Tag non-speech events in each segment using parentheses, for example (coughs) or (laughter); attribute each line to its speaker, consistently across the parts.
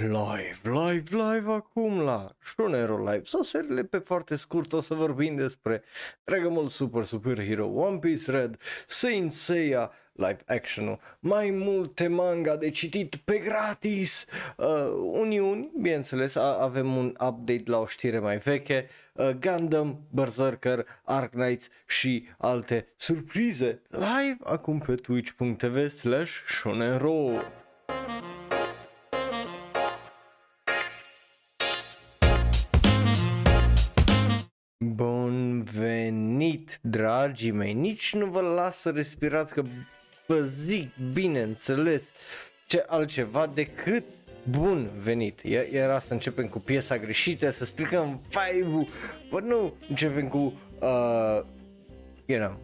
Speaker 1: Live, live, live acum la Shonero Live. Sau serile pe foarte scurt o să vorbim despre Dragon Ball Super Super Hero One Piece Red, Saint Seiya live action-ul, mai multe manga de citit pe gratis, uh, uniuni, bineînțeles, a- avem un update la o știre mai veche, uh, Gundam, Berserker, Ark Knights și alte surprize. Live acum pe twitch.tv slash shonero. Bun venit, dragii mei! Nici nu vă las să respirați, că vă zic, bineînțeles, ce altceva decât bun venit. E- Era să începem cu piesa greșită, să stricăm vibe-ul, bă nu, începem cu, uh, you know,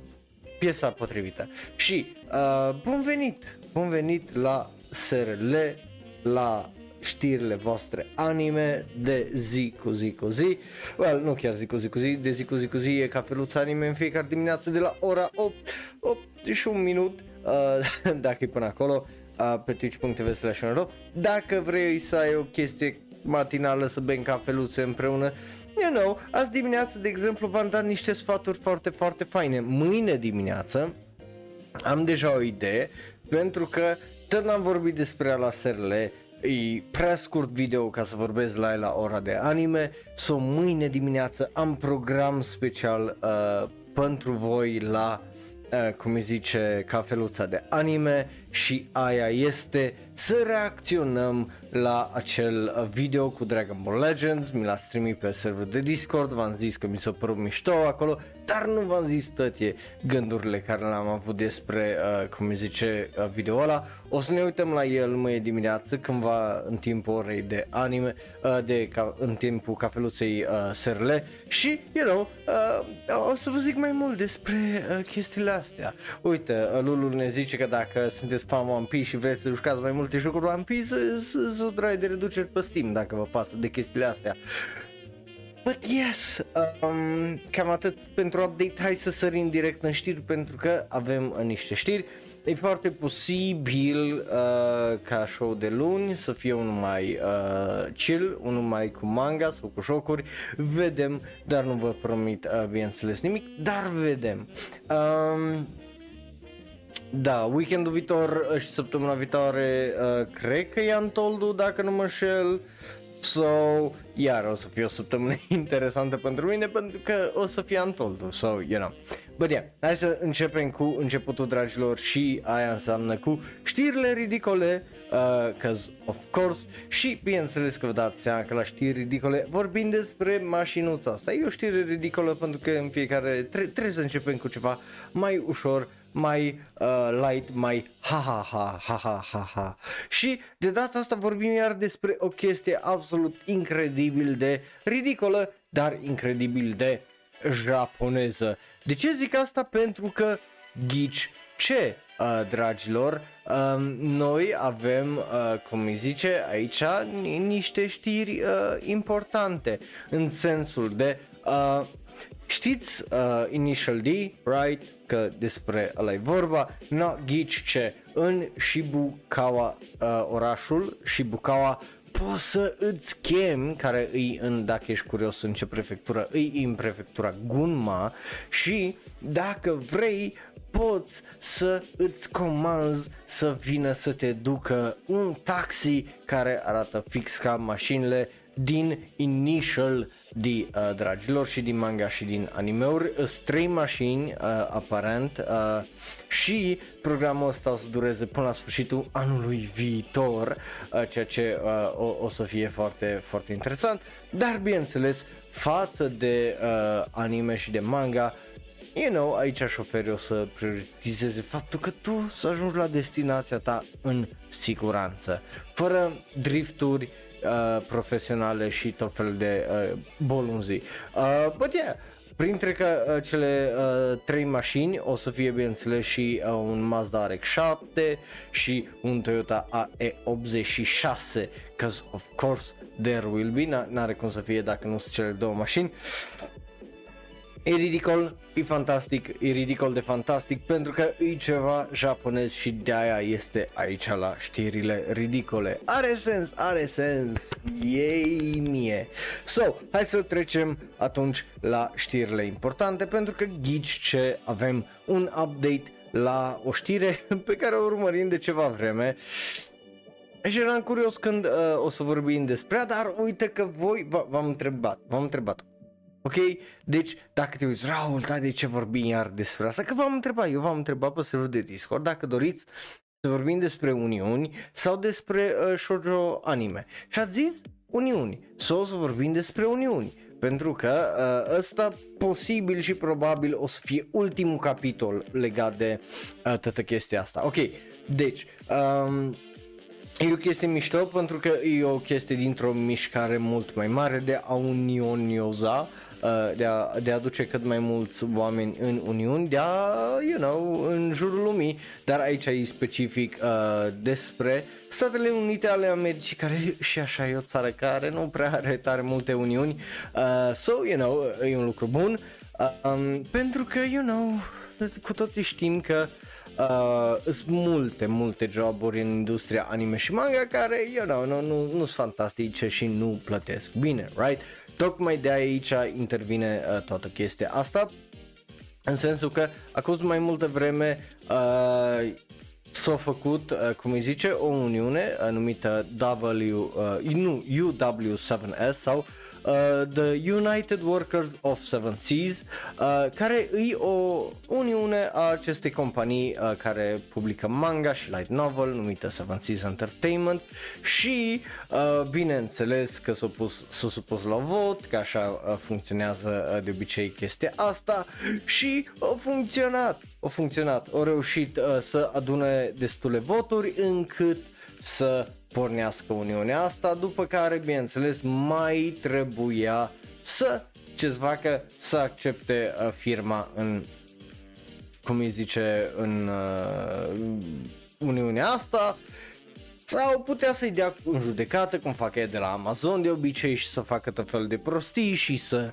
Speaker 1: piesa potrivită. Și uh, bun venit, bun venit la SRL, la știrile voastre anime de zi cu zi cu zi. Well, nu chiar zi cu zi cu zi, de zi cu zi cu zi e capeluța anime în fiecare dimineață de la ora 8, 8 și un minut, uh, (laughs) dacă e până acolo, uh, pe twitch.tv slash Dacă vrei să ai o chestie matinală să bem cafeluțe împreună, you know, azi dimineață, de exemplu, v-am dat niște sfaturi foarte, foarte faine. Mâine dimineață am deja o idee, pentru că tot n-am vorbit despre ea la SRL, e prea scurt video ca să vorbesc la el la ora de anime, so mâine dimineață am program special uh, pentru voi la uh, cum îi zice, cafeluța de anime și aia este să reacționăm la acel uh, video cu Dragon Ball Legends, mi l-a streamit pe server de Discord, v-am zis că mi s-a părut mișto acolo, dar nu v-am zis toate gândurile care le-am avut despre, uh, cum îi zice, uh, video ăla. O să ne uităm la el mâine dimineață, cândva în timpul orei de anime, uh, de ca, în timpul cafeluței uh, SRL și, you know, uh, o să vă zic mai mult despre uh, chestiile astea. Uite, uh, Lulu ne zice că dacă sunteți fan One Piece și vreți să jucați mai multe jocuri One Piece, să o dragi de reduceri pe Steam dacă vă pasă de chestiile astea. But yes, um, cam atât pentru update, hai să sărim direct în știri pentru că avem uh, niște știri. E foarte posibil uh, ca show de luni să fie unul mai uh, chill, unul mai cu manga sau cu jocuri, vedem, dar nu vă promit uh, bineînțeles nimic, dar vedem. Um, da, weekendul viitor uh, și săptămâna viitoare uh, cred că e Untold dacă nu mă înșel. So, iar o să fie o săptămână (laughs) interesantă pentru mine pentru că o să fie Untold, so, you know. But yeah, hai să începem cu începutul, dragilor, și aia înseamnă cu știrile ridicole, uh, cause of course, și bineînțeles că vă dați seama că la știri ridicole vorbim despre mașinuța asta. E o știre ridicolă pentru că în fiecare tre- trebuie să începem cu ceva mai ușor, mai uh, light, mai ha ha ha ha ha ha ha. Și de data asta vorbim iar despre o chestie absolut incredibil de ridicolă, dar incredibil de japoneză. De ce zic asta? Pentru că ghici ce, uh, dragilor, um, noi avem, uh, cum îi zice aici, ni- niște știri uh, importante în sensul de uh, Știți uh, Initial D, right? Că despre ăla e vorba, no, ghici ce, în Shibukawa uh, orașul, Shibukawa, poți să îți chem, care îi în, dacă ești curios în ce prefectură, îi în prefectura Gunma și dacă vrei poți să îți comanzi să vină să te ducă un taxi care arată fix ca mașinile din Initial D, uh, dragilor, și din manga și din animeuri. Sunt trei mașini, uh, aparent, uh, și programul ăsta o să dureze până la sfârșitul anului viitor, uh, ceea ce uh, o, o să fie foarte, foarte interesant. Dar, bineînțeles, față de uh, anime și de manga, you know, aici șoferii o să prioritizeze faptul că tu să ajungi la destinația ta în siguranță, fără drifturi uh, profesionale și tot felul de uh, bolunzii. Uh, but yeah, Printre că uh, cele uh, trei mașini o să fie bineînțeles și uh, un Mazda RX-7 și un Toyota AE86 cause of course there will be, N- n-are cum să fie dacă nu sunt cele două mașini E ridicol, e fantastic, e ridicol de fantastic pentru că e ceva japonez și de aia este aici la știrile ridicole. Are sens, are sens, ei mie. So, hai să trecem atunci la știrile importante pentru că ghici ce avem un update la o știre pe care o urmărim de ceva vreme și eram curios când uh, o să vorbim despre ea, dar uite că voi v- v-am întrebat, v-am întrebat Ok? Deci, dacă te uiți, Raul, da, de ce vorbim iar despre asta? Că v-am întrebat, eu v-am întrebat pe serverul de Discord dacă doriți să vorbim despre uniuni sau despre uh, shoujo anime. Și ați zis uniuni, sau să vorbim despre uniuni. Pentru că uh, ăsta posibil și probabil o să fie ultimul capitol legat de uh, toată chestia asta. Ok, deci, um, E o chestie mișto pentru că e o chestie dintr-o mișcare mult mai mare de a unionioza Uh, de a, de a aduce cât mai mulți oameni în Uniuni, de a, you know, în jurul lumii, dar aici e specific uh, despre Statele Unite ale Americii, care și așa e o țară care nu prea are tare multe Uniuni, uh, so, you know, e un lucru bun, uh, um, pentru că, you know, cu toții știm că uh, sunt multe, multe joburi în industria anime și manga care, you know, nu, nu, nu sunt fantastice și nu plătesc bine, right? Tocmai de aici intervine uh, toată chestia asta, în sensul că acum mai multă vreme uh, s-a făcut, uh, cum îi zice, o uniune uh, numită W, uh, nu, UW7S sau uh, The United Workers of Seven Seas, uh, care e o uniune a acestei companii uh, care publică manga și light novel numită Seven Seas Entertainment și uh, bineînțeles că s-a pus, s-a supus la vot, că așa uh, funcționează uh, de obicei chestia asta și a funcționat, a funcționat, a reușit uh, să adune destule voturi încât să pornească Uniunea asta, după care, bineînțeles, mai trebuia să ce facă să accepte uh, firma în cum îi zice în uh, Uniunea asta sau putea să-i dea în judecată cum fac ei de la Amazon de obicei și să facă tot felul de prostii și să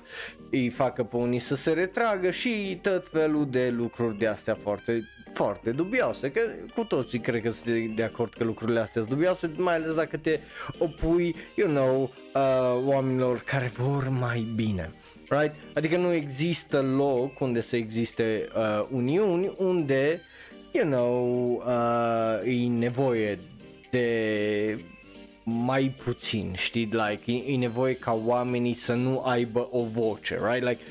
Speaker 1: îi facă pe unii să se retragă și tot felul de lucruri de astea foarte foarte dubioase, că cu toții cred că sunt de, de acord că lucrurile astea sunt dubioase, mai ales dacă te opui, you know, uh, oamenilor care vor mai bine. Right? Adică nu există loc unde să existe uh, uniuni unde, you know, uh, e nevoie de mai puțin, știi, like, e, e nevoie ca oamenii să nu aibă o voce, right? Like,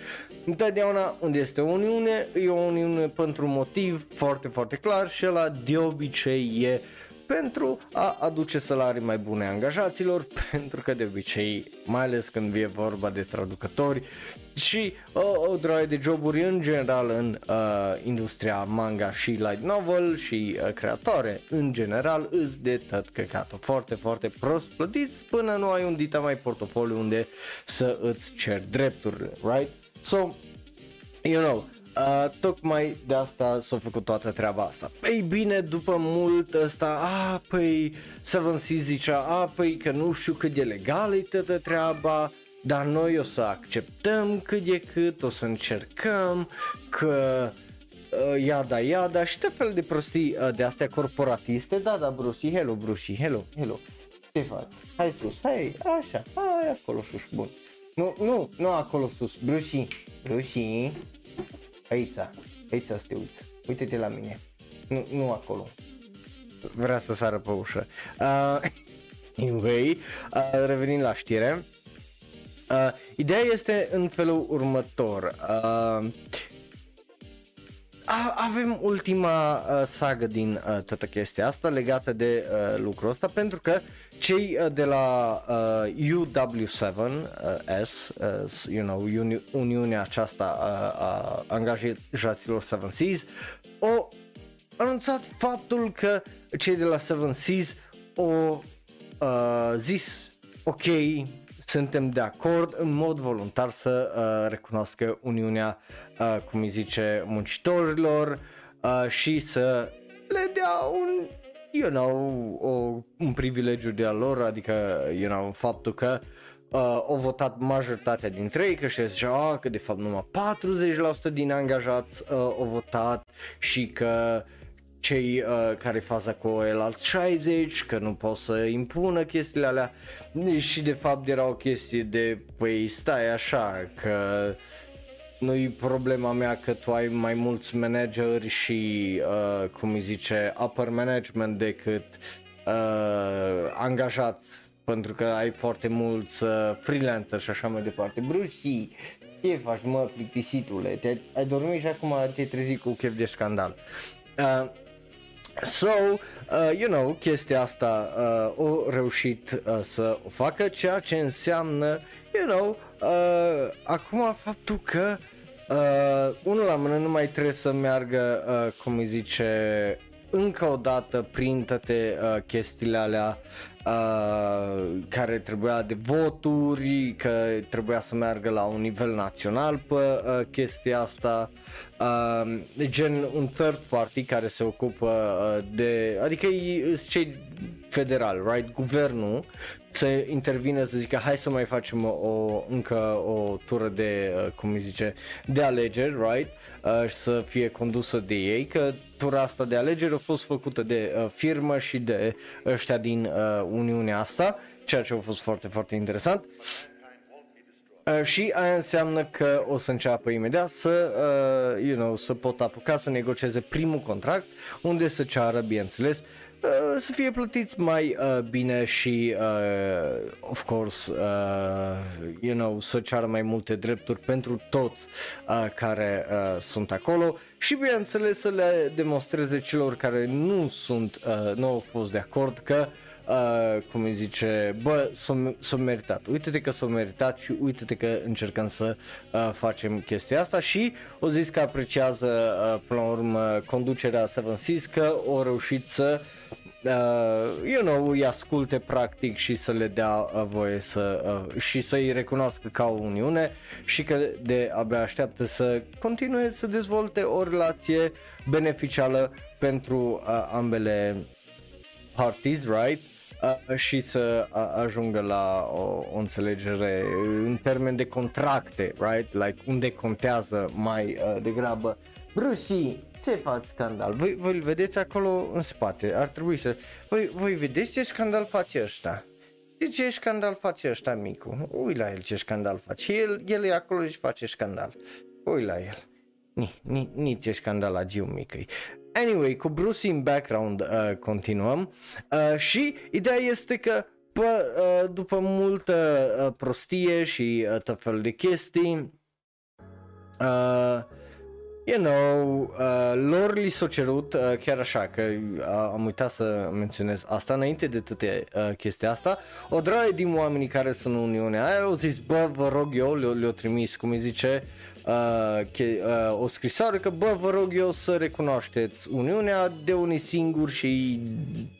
Speaker 1: Întotdeauna unde este o uniune, e o uniune pentru un motiv foarte, foarte clar și ăla de obicei e pentru a aduce salarii mai bune angajaților, (laughs) pentru că de obicei, mai ales când e vorba de traducători și o, o droaie de joburi în general în uh, industria manga și light novel și uh, creatoare în general îs de tot căcatul foarte, foarte prost plătiți până nu ai un dita mai portofoliu unde să îți cer drepturile, right? So, you know, uh, tocmai de asta s-a făcut toată treaba asta. Ei bine, după mult ăsta, a, păi, Seven Seas zicea, a, păi, că nu știu cât de legală e toată treaba, dar noi o să acceptăm cât de cât, o să încercăm, că uh, iada iada și tot fel de prostii uh, de astea corporatiste, da, da, Brucey, hello, Brucey, hello, hello, ce faci? Hai sus, hai, așa, hai acolo sus, bun. Nu, nu, nu acolo sus. Bruși, Bruși. Aici, aici să te uiți. Uite-te la mine. Nu, nu acolo. Vrea să sară pe ușă. Uh, (laughs) anyway, uh, revenind la știre. Uh, ideea este în felul următor. Uh, avem ultima uh, sagă din uh, toată chestia asta legată de uh, lucrul ăsta pentru că cei uh, de la uh, UW7S, uh, you know, uni- Uniunea aceasta uh, a angajaților Seven Seas, au anunțat faptul că cei de la Seven Seas au uh, zis ok, suntem de acord în mod voluntar să uh, recunoască Uniunea, uh, cum îi zice, muncitorilor uh, și să le dea un, you know, o, un privilegiu de a lor, adică, you know, faptul că uh, au votat majoritatea dintre ei, că și zicea ah, că de fapt numai 40% din angajați uh, au votat și că cei uh, care faza cu el alt 60, că nu pot să impună chestiile alea și de fapt era o chestie de, păi stai așa, că nu-i problema mea că tu ai mai mulți manageri și, uh, cum îi zice, upper management decât uh, angajați pentru că ai foarte mulți uh, freelancer și așa mai departe. Bruce, ce faci mă plictisitule? Te, ai dormit și acum te-ai trezit cu chef de scandal. Uh, so, uh, you know, chestia asta uh, o reușit uh, să o facă, ceea ce înseamnă, you know, uh, acum faptul că uh, unul la mână nu mai trebuie să meargă, uh, cum îi zice, încă o dată prin toate uh, chestiile alea uh, care trebuia de voturi, că trebuia să meargă la un nivel național pe uh, chestia asta, uh, gen un third party care se ocupă uh, de, adică e cei federal, right, guvernul să intervine să zică hai să mai facem o, încă o tură de, uh, cum îi zice, de alegeri, right, uh, și să fie condusă de ei, că tura asta de alegeri a fost făcută de uh, firmă și de ăștia din uh, Uniunea asta, ceea ce a fost foarte, foarte interesant. Uh, și aia înseamnă că o să înceapă imediat să, uh, you know, să pot apuca să negocieze primul contract unde să ceară, bineînțeles, uh, Uh, să fie plătiți mai uh, bine și uh, of course uh, you know să ceară mai multe drepturi pentru toți uh, care uh, sunt acolo și bineînțeles să le demonstreze celor care nu sunt uh, nu au fost de acord că Uh, cum îi zice, bă, s-o, meritat, uite-te că s-o meritat și uite-te că încercăm să uh, facem chestia asta și o zis că apreciază uh, până la urmă conducerea Seven Seas că au reușit să uh, uh, you know, îi asculte practic și să le dea uh, voie să uh, și să îi recunoască ca o uniune și că de abia așteaptă să continue să dezvolte o relație beneficială pentru uh, ambele parties, right? Uh, și să uh, ajungă la o, o înțelegere în termen de contracte, right? Like unde contează mai uh, degrabă Brucey ce faci scandal? Voi, voi îl vedeți acolo în spate, ar trebui să... Voi, voi vedeți ce scandal face ăsta? De ce scandal face ăsta micu? Ui la el ce scandal face. El, el e acolo și face scandal. Ui la el. Ni, ni, ni ce scandal la Giu micăi. Anyway, cu Bruce în background uh, continuăm uh, și ideea este că pă, uh, după multă uh, prostie și uh, tot fel de chestii uh, you know, uh, lor li s-a cerut, uh, chiar așa, că uh, am uitat să menționez asta înainte de toate uh, chestia asta, o draie din oamenii care sunt în Uniunea aia au zis, bă, vă rog eu, le-au, le trimis, cum îi zice, uh, che, uh, o scrisoare că, bă, vă rog eu să recunoașteți Uniunea de unii singuri și,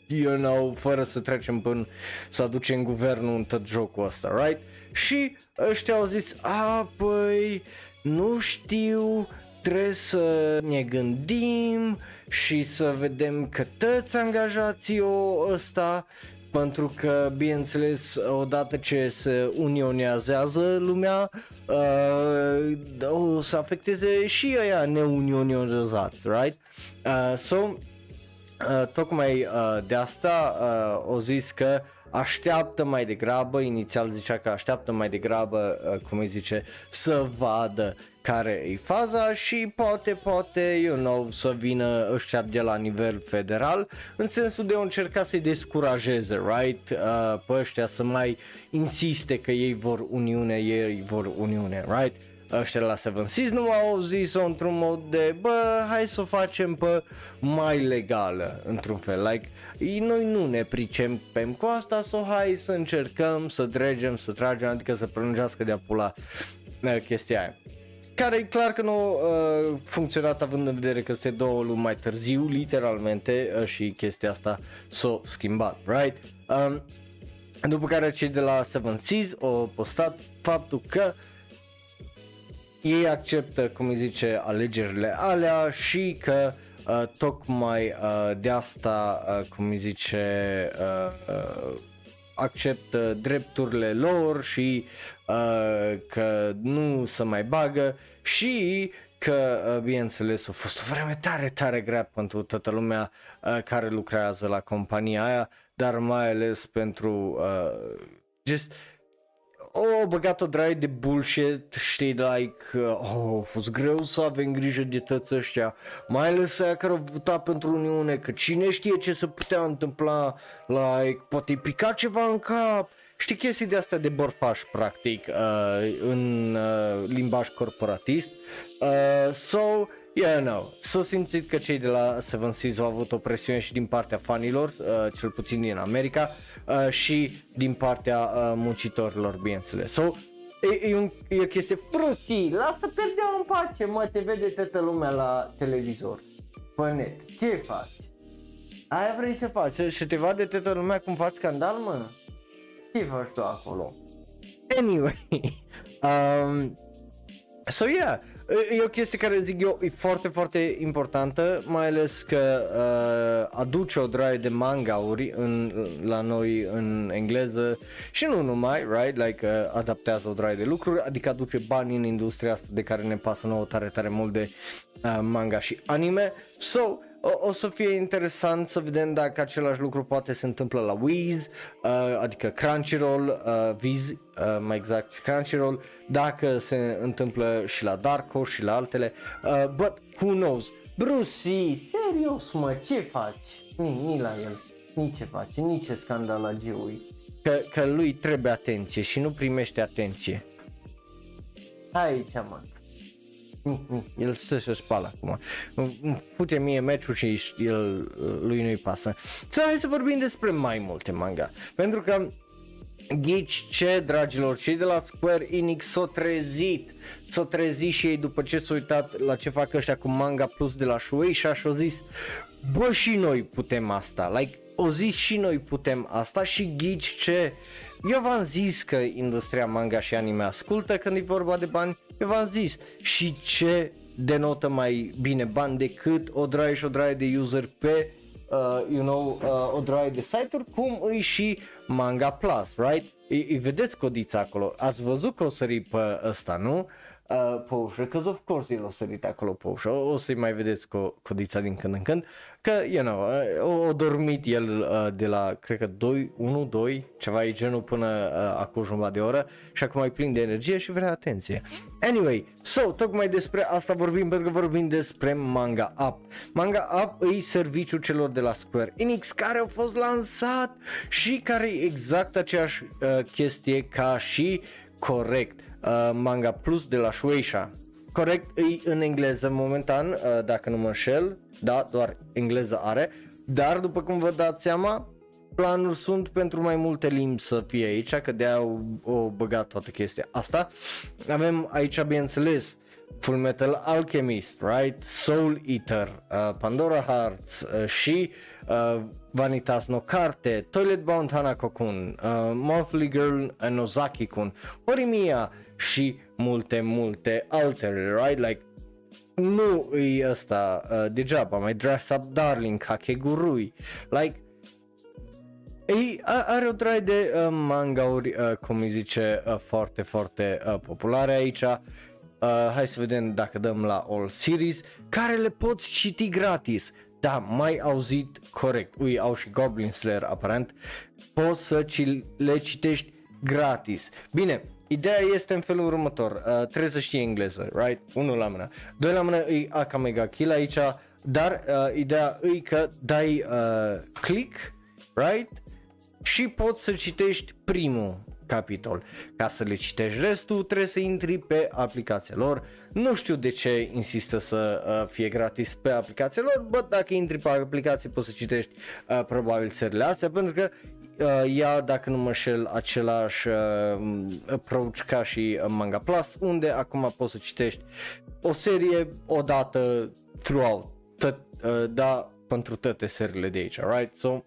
Speaker 1: you know, fără să trecem până să aducem guvernul în tot jocul ăsta, right? Și ăștia au zis, a, păi, nu știu, trebuie să ne gândim și să vedem că toți angajații o ăsta pentru că, bineînțeles, odată ce se unionează lumea, uh, o să afecteze și aia neunionizați, right? Uh, so, uh, tocmai uh, de asta uh, o zis că așteaptă mai degrabă, inițial zicea că așteaptă mai degrabă, uh, cum îi zice, să vadă care e faza și poate, poate, you know, să vină ăștia de la nivel federal în sensul de a încerca să-i descurajeze, right? Uh, pe ăștia să mai insiste că ei vor uniune, ei vor uniune, right? ăștia la Seven Seas nu au zis-o într-un mod de bă, hai să o facem pe mai legală într-un fel, like noi nu ne pricepem cu asta, so hai să încercăm să dregem, să tragem, adică să prelungească de-a pula uh, chestia aia care e clar că nu a uh, funcționat având în vedere că este două luni mai târziu, literalmente, uh, și chestia asta s-a schimbat, right? Um, după care cei de la Seven Seas au postat faptul că ei acceptă, cum îi zice, alegerile alea și că uh, tocmai uh, de asta, uh, cum îi zice, uh, uh, acceptă drepturile lor și uh, că nu se mai bagă și că, uh, bineînțeles, a fost o vreme tare, tare grea pentru toată lumea uh, care lucrează la compania aia, dar mai ales pentru uh, just oh, băgat o drag de bullshit, știi, like, oh, a fost greu să avem grijă de tăți ăștia, mai ales aia care au votat pentru Uniune, că cine știe ce se putea întâmpla, like, poate pica ceva în cap, știi chestii de astea de borfaș, practic, uh, în uh, limbaj corporatist, uh, so, Yeah, no. Să simțit că cei de la Seven Seas au avut o presiune și din partea fanilor, uh, cel puțin din America, uh, și din partea uh, muncitorilor, bineînțeles. So, e, e, un, e o chestie frustii, lasă pierdea în pace, mă, te vede toată lumea la televizor, pe net. Ce faci? Aia vrei să faci? Și te vadă toată lumea cum faci scandal, mă? Ce faci tu acolo? Anyway, (laughs) um, so yeah, E o chestie care zic eu e foarte, foarte importantă, mai ales că uh, aduce o draie de mangauri în, la noi în engleză și nu numai, right? Like uh, adaptează o draie de lucruri, adică aduce bani în industria asta de care ne pasă nouă tare, tare mult de uh, manga și anime. So, o, o să fie interesant să vedem dacă același lucru poate se întâmplă la Wiz, uh, adică Crunchyroll, uh, Viz, uh, mai exact Crunchyroll, dacă se întâmplă și la Dark Horse și la altele, uh, but who knows. Bruce, serios mă, ce faci? Nici la el, nici ce face, nici ce scandalagiui. Că, că lui trebuie atenție și nu primește atenție. Aici mă. El stă și spală acum. Fute mie meciul și el, lui nu-i pasă. Să hai să vorbim despre mai multe manga. Pentru că Ghici ce, dragilor, cei de la Square Enix s-au trezit S-au trezit și ei după ce s-au uitat la ce fac ăștia cu manga plus de la Shueisha și au zis Bă, și noi putem asta, like, o zis și noi putem asta și ghici ce Eu v-am zis că industria manga și anime ascultă când e vorba de bani Eu v-am zis și ce denotă mai bine bani decât o draie și o draie de user pe uh, you know, uh, o draie de site-uri, cum îi și Manga Plus, right? Îi, îi vedeți codița acolo, ați văzut că o sări pe ăsta, nu? Uh, pe ușă, că of course el o sărit acolo pe ușă, o, o să-i mai vedeți co- codița din când în când, că, you know, uh, o dormit el uh, de la, cred că 2, 1, 2, ceva e genul până uh, acum jumătate de oră și acum e plin de energie și vrea atenție. Anyway, so, tocmai despre asta vorbim pentru că vorbim despre Manga Up. Manga Up e serviciul celor de la Square Enix care au fost lansat și care e exact aceeași uh, chestie ca și corect uh, Manga Plus de la Shueisha. Corect, e în engleză momentan, uh, dacă nu mă înșel, da, doar engleză are, dar după cum vă dați seama, planuri sunt pentru mai multe limbi să fie aici, că de-aia au, au băgat toată chestia asta. Avem aici, bineînțeles, Full Metal Alchemist, right? Soul Eater, uh, Pandora Hearts uh, și uh, Vanitas no Carte, Toilet Bound Hanako-kun, uh, Monthly Girl Nozaki-kun, Horimiya și multe, multe altele, right? Like nu e ăsta uh, degeaba, mai Dress Up Darling, Kakegurui, like ei, are o draie de uh, mangauri, uh, cum îi zice, uh, foarte, foarte uh, populare aici. Uh, hai să vedem dacă dăm la All Series, care le poți citi gratis. Da, mai auzit corect. Ui, au și Goblin Slayer aparent. Poți să ci le citești gratis. Bine, Ideea este în felul următor, uh, trebuie să știi engleză, right? Unul la mână. Doi la mână e Akamega Kill aici, dar uh, ideea e că dai uh, click, right? Și poți să citești primul capitol. Ca să le citești restul, trebuie să intri pe aplicația lor. Nu știu de ce insistă să uh, fie gratis pe aplicația lor, bă, dacă intri pe aplicație poți să citești uh, probabil serile astea, pentru că uh, ia, dacă nu mă șel, același uh, approach ca și uh, Manga Plus, unde acum poți să citești o serie odată throughout, tot, uh, da, pentru toate seriile de aici, right? So,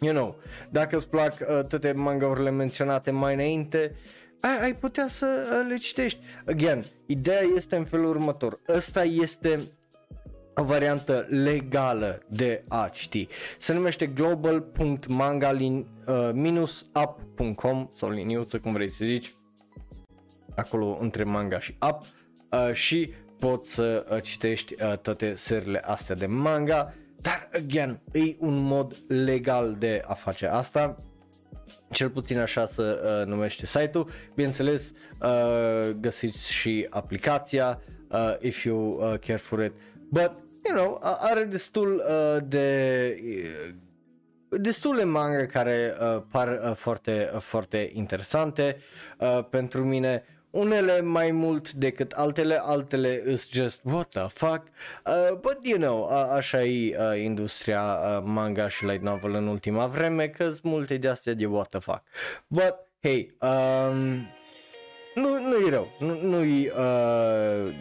Speaker 1: you know, dacă îți plac uh, toate mangaurile menționate mai înainte, ai, ai putea să uh, le citești. Again, ideea este în felul următor. Ăsta este o variantă legală de a citi. Se numește global.manga-up.com sau liniuță, cum vrei să zici, acolo între manga și up uh, și poți să uh, citești uh, toate serile astea de manga, dar, again, e un mod legal de a face asta cel puțin așa să uh, numește site-ul. Bineînțeles, uh, găsiți și aplicația uh, if you uh, care for it. But, you know, are destul uh, de uh, destule manga care uh, par uh, foarte, uh, foarte interesante. Uh, pentru mine unele mai mult decât altele, altele is just what the fuck, uh, but you know, uh, așa e uh, industria uh, manga și light novel în ultima vreme, că multe de astea de what the fuck, but hey, um, nu, nu e rău, nu, nu e, uh,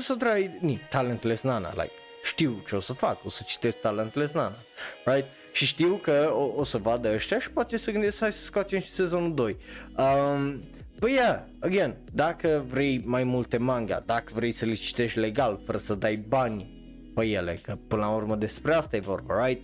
Speaker 1: să trai, ni, talentless nana, like, știu ce o să fac, o să citesc talentless nana, right? Și știu că o, o să vadă ăștia și poate să gândesc hai să scoatem și sezonul 2. Um, Păi yeah, again, dacă vrei mai multe manga, dacă vrei să le citești legal, fără să dai bani pe ele, că până la urmă despre asta e vorba, right?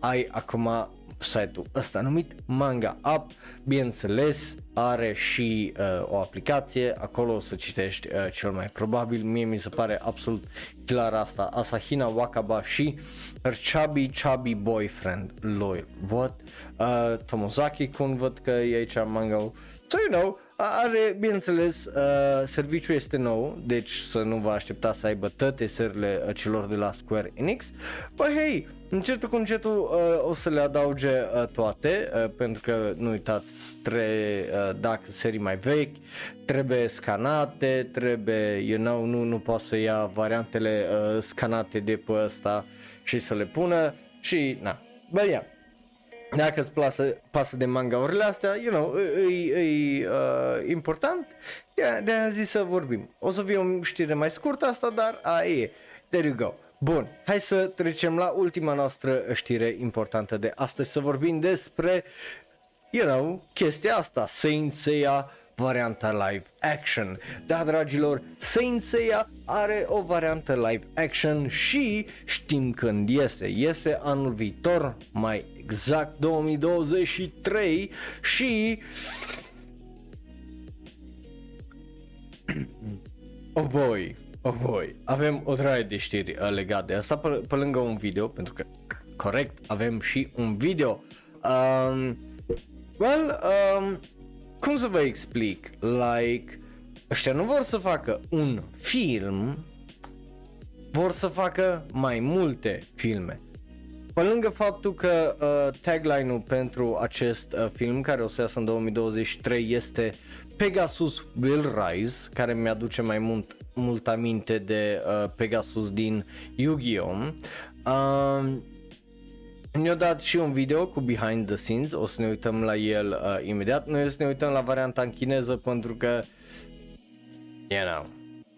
Speaker 1: Ai acum site-ul ăsta numit Manga App, bineînțeles are și uh, o aplicație, acolo o să citești uh, cel mai probabil, mie mi se pare absolut clar asta, Asahina Wakaba și her chubby chubby boyfriend loyal, what? Uh, Tomozaki kun văd că e aici manga So you know, are, bineînțeles, uh, serviciul este nou, deci să nu vă aștepta să aibă toate serile uh, celor de la Square Enix. Bă, hei, încetul cu încetul uh, o să le adauge uh, toate, uh, pentru că nu uitați, tre, uh, dacă serii mai vechi, trebuie scanate, trebuie, you know, nu, nu poate să ia variantele uh, scanate de pe ăsta și să le pună și, na, bă, yeah dacă îți pasă, pasă de mangaurile astea, you know, e, e, e uh, important, yeah, de a zis să vorbim. O să fie o știre mai scurtă asta, dar a e. There you go. Bun, hai să trecem la ultima noastră știre importantă de astăzi, să vorbim despre, you know, chestia asta, Saint Seiya varianta live action. Da, dragilor, Saint Seiya are o variantă live action și știm când iese. Iese anul viitor, mai exact 2023 și (clears throat) Oh boy, oh boy, avem o draie de știri uh, legate de asta pe, pe lângă un video, pentru că corect, avem și un video. Um, well, um, cum să vă explic? Like, ăștia nu vor să facă un film, vor să facă mai multe filme. Pe lângă faptul că uh, tagline-ul pentru acest uh, film, care o să iasă în 2023, este Pegasus Will Rise, care mi-aduce mai mult, mult aminte de uh, Pegasus din Yu-Gi-Oh! Uh, ne-a dat și un video cu behind the scenes, o să ne uităm la el uh, imediat. Noi o să ne uităm la varianta în chineză pentru că, you know,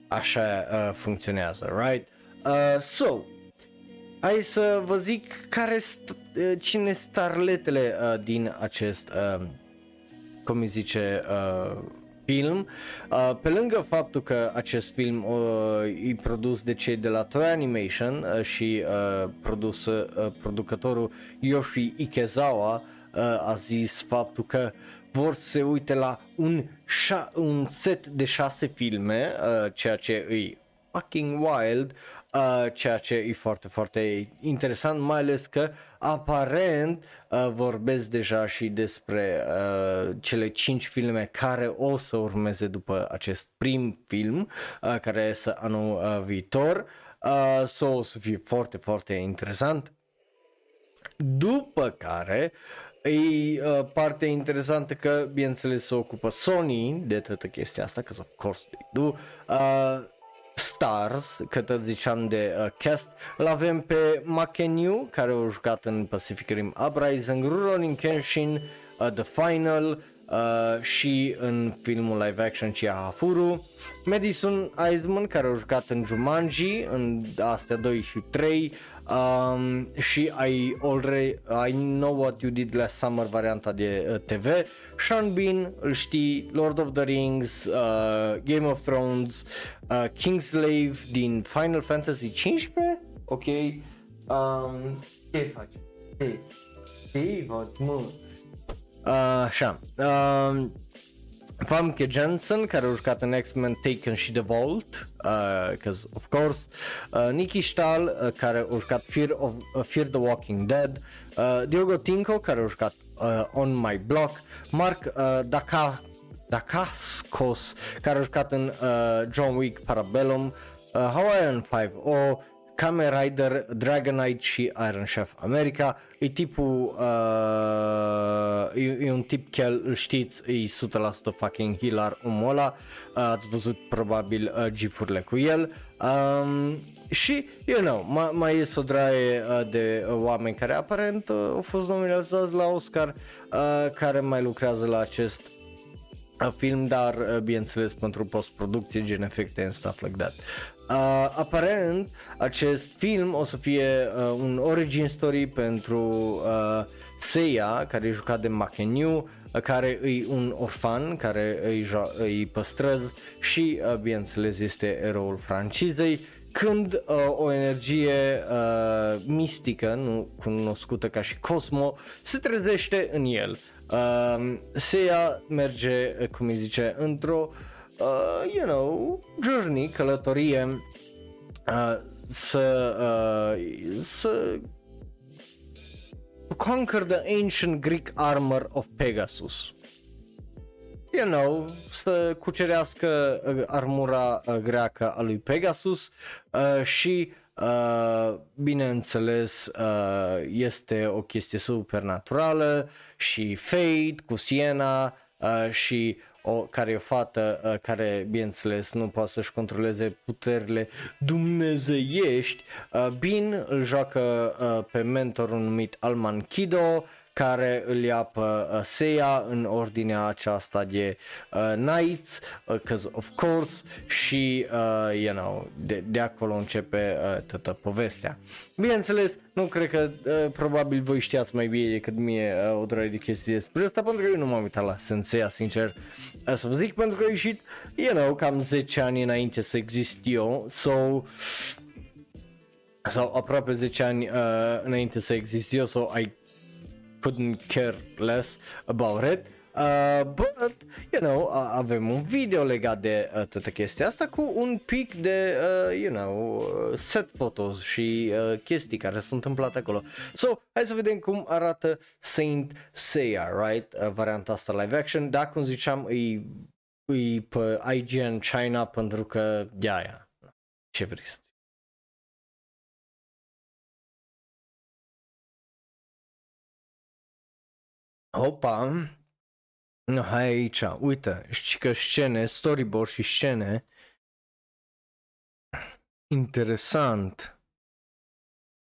Speaker 1: așa uh, funcționează, right? Uh, so, hai să vă zic care st- uh, cine starletele uh, din acest, uh, cum îi zice, uh, film. Uh, pe lângă faptul că acest film uh, e produs de cei de la Toy Animation uh, și uh, produs, uh, producătorul Yoshi Ikezawa uh, a zis faptul că vor să se uite la un, șa- un set de șase filme, uh, ceea ce e fucking wild, uh, ceea ce e foarte, foarte interesant, mai ales că aparent uh, vorbesc deja și despre uh, cele cinci filme care o să urmeze după acest prim film uh, care este anul uh, viitor. Uh, so, o să fie foarte, foarte interesant. După care E uh, parte interesantă că, bineînțeles, se ocupă Sony de toată chestia asta, că of course they do. Uh, Stars, că tot ziceam de uh, cast, îl avem pe Makenyu, care a jucat în Pacific Rim Uprising, Rurouni Kenshin, uh, The Final uh, și în filmul live action Chiahafuru, Madison Eisman, care a jucat în Jumanji, în astea 2 și 3, um, și I, already, I Know What You Did Last Summer, varianta de uh, TV, Sean Bean, îl știi, Lord of the Rings, uh, Game of Thrones, uh, Kingslave din Final Fantasy 15 ok? Um, ce faci? Ce? Ce faci, mă? Uh, așa. Um, Famke Jensen, care a jucat în X-Men Taken și The Vault, because uh, of course, uh, Nicky Stahl, uh, care a jucat Fear, of, uh, Fear the Walking Dead, uh, Diogo Tinko, care a jucat uh, On My Block, Mark uh, Daka, Dacascos, care a jucat în uh, John Wick Parabellum, uh, Hawaiian 5-0, Kamen Rider, Dragonite și Iron Chef America. E tipul, uh, e, e un tip că îl știți, e 100% fucking hilar omul ăla. Uh, ați văzut probabil uh, gifurile cu el. Um, și, you know, mai, mai este o draie uh, de uh, oameni care aparent uh, au fost nominați la Oscar, uh, care mai lucrează la acest uh, film, dar uh, bineînțeles pentru postproducție, gen efecte and stuff like that. Uh, aparent, acest film o să fie uh, un origin story pentru uh, Seiya, care e jucat de Makenyu, uh, care e un orfan care îi, jo- îi păstrează și, uh, bineînțeles, este eroul francizei când uh, o energie uh, mistică, nu cunoscută ca și Cosmo, se trezește în el. Uh, Seiya merge, cum îi zice, într-o uh, uh, you know, journey, călătorie, uh, să, uh, să conquer the ancient Greek armor of Pegasus. You know, să cucerească uh, armura uh, greacă a lui Pegasus uh, și Uh, bineînțeles, uh, este o chestie supernaturală și Fate cu Siena uh, și o, care e o fată uh, care, bineînțeles, nu poate să-și controleze puterile dumnezeiești. Uh, Bin îl joacă uh, pe mentorul numit Alman Kido, care îl ia pe uh, Seiya în ordinea aceasta de uh, Knights, because uh, of course, și, uh, you know, de, de acolo începe uh, toată povestea. Bineînțeles, nu cred că, uh, probabil voi știați mai bine decât mie uh, o droaie de chestii despre asta, pentru că eu nu m-am uitat la Senseiya, sincer, uh, să vă zic, pentru că a ieșit, you know, cam 10 ani înainte să exist eu, so sau aproape 10 ani uh, înainte să exist eu, so I couldn't care less about it. Uh, but, you know, uh, avem un video legat de uh, toată chestia asta cu un pic de, uh, you know, uh, set photos și uh, chestii care s-au întâmplat acolo. So, hai să vedem cum arată Saint Seiya, right? Uh, varianta asta live action. Da, cum ziceam, e, e pe IGN China pentru că, de aia, ce vrei să Opa, no, hai aici, uite, știi că scene, storyboard și scene, interesant,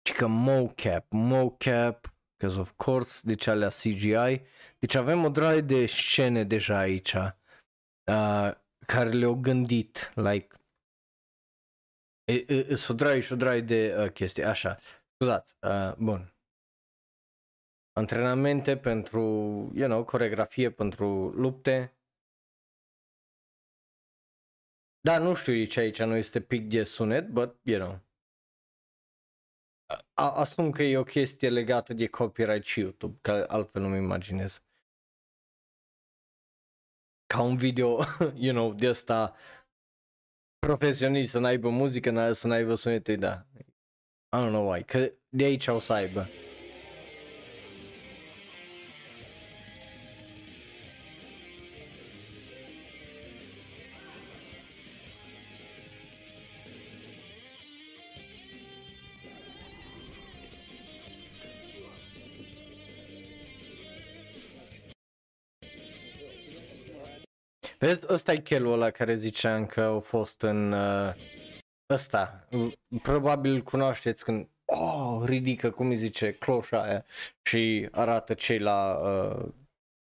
Speaker 1: și că mocap, mocap, because of course, deci alea CGI, deci avem o draie de scene deja aici, uh, care le-au gândit, like, e, e, o draie și o draie de uh, chestii, așa, scuzați, uh, bun, antrenamente pentru, you know, coregrafie pentru lupte. Da, nu știu ce aici nu este pic de sunet, but, you know. A, asum că e o chestie legată de copyright și YouTube, că altfel nu-mi imaginez. Ca un video, (laughs) you know, de asta profesionist, să n-aibă muzică, să n-aibă sunete, da. I don't know why, că de aici o să aibă. Vezi, ăsta e chelul ăla care ziceam că au fost în uh, ăsta. Probabil îl cunoașteți când oh, ridică, cum îi zice, cloșa aia și arată cei la uh,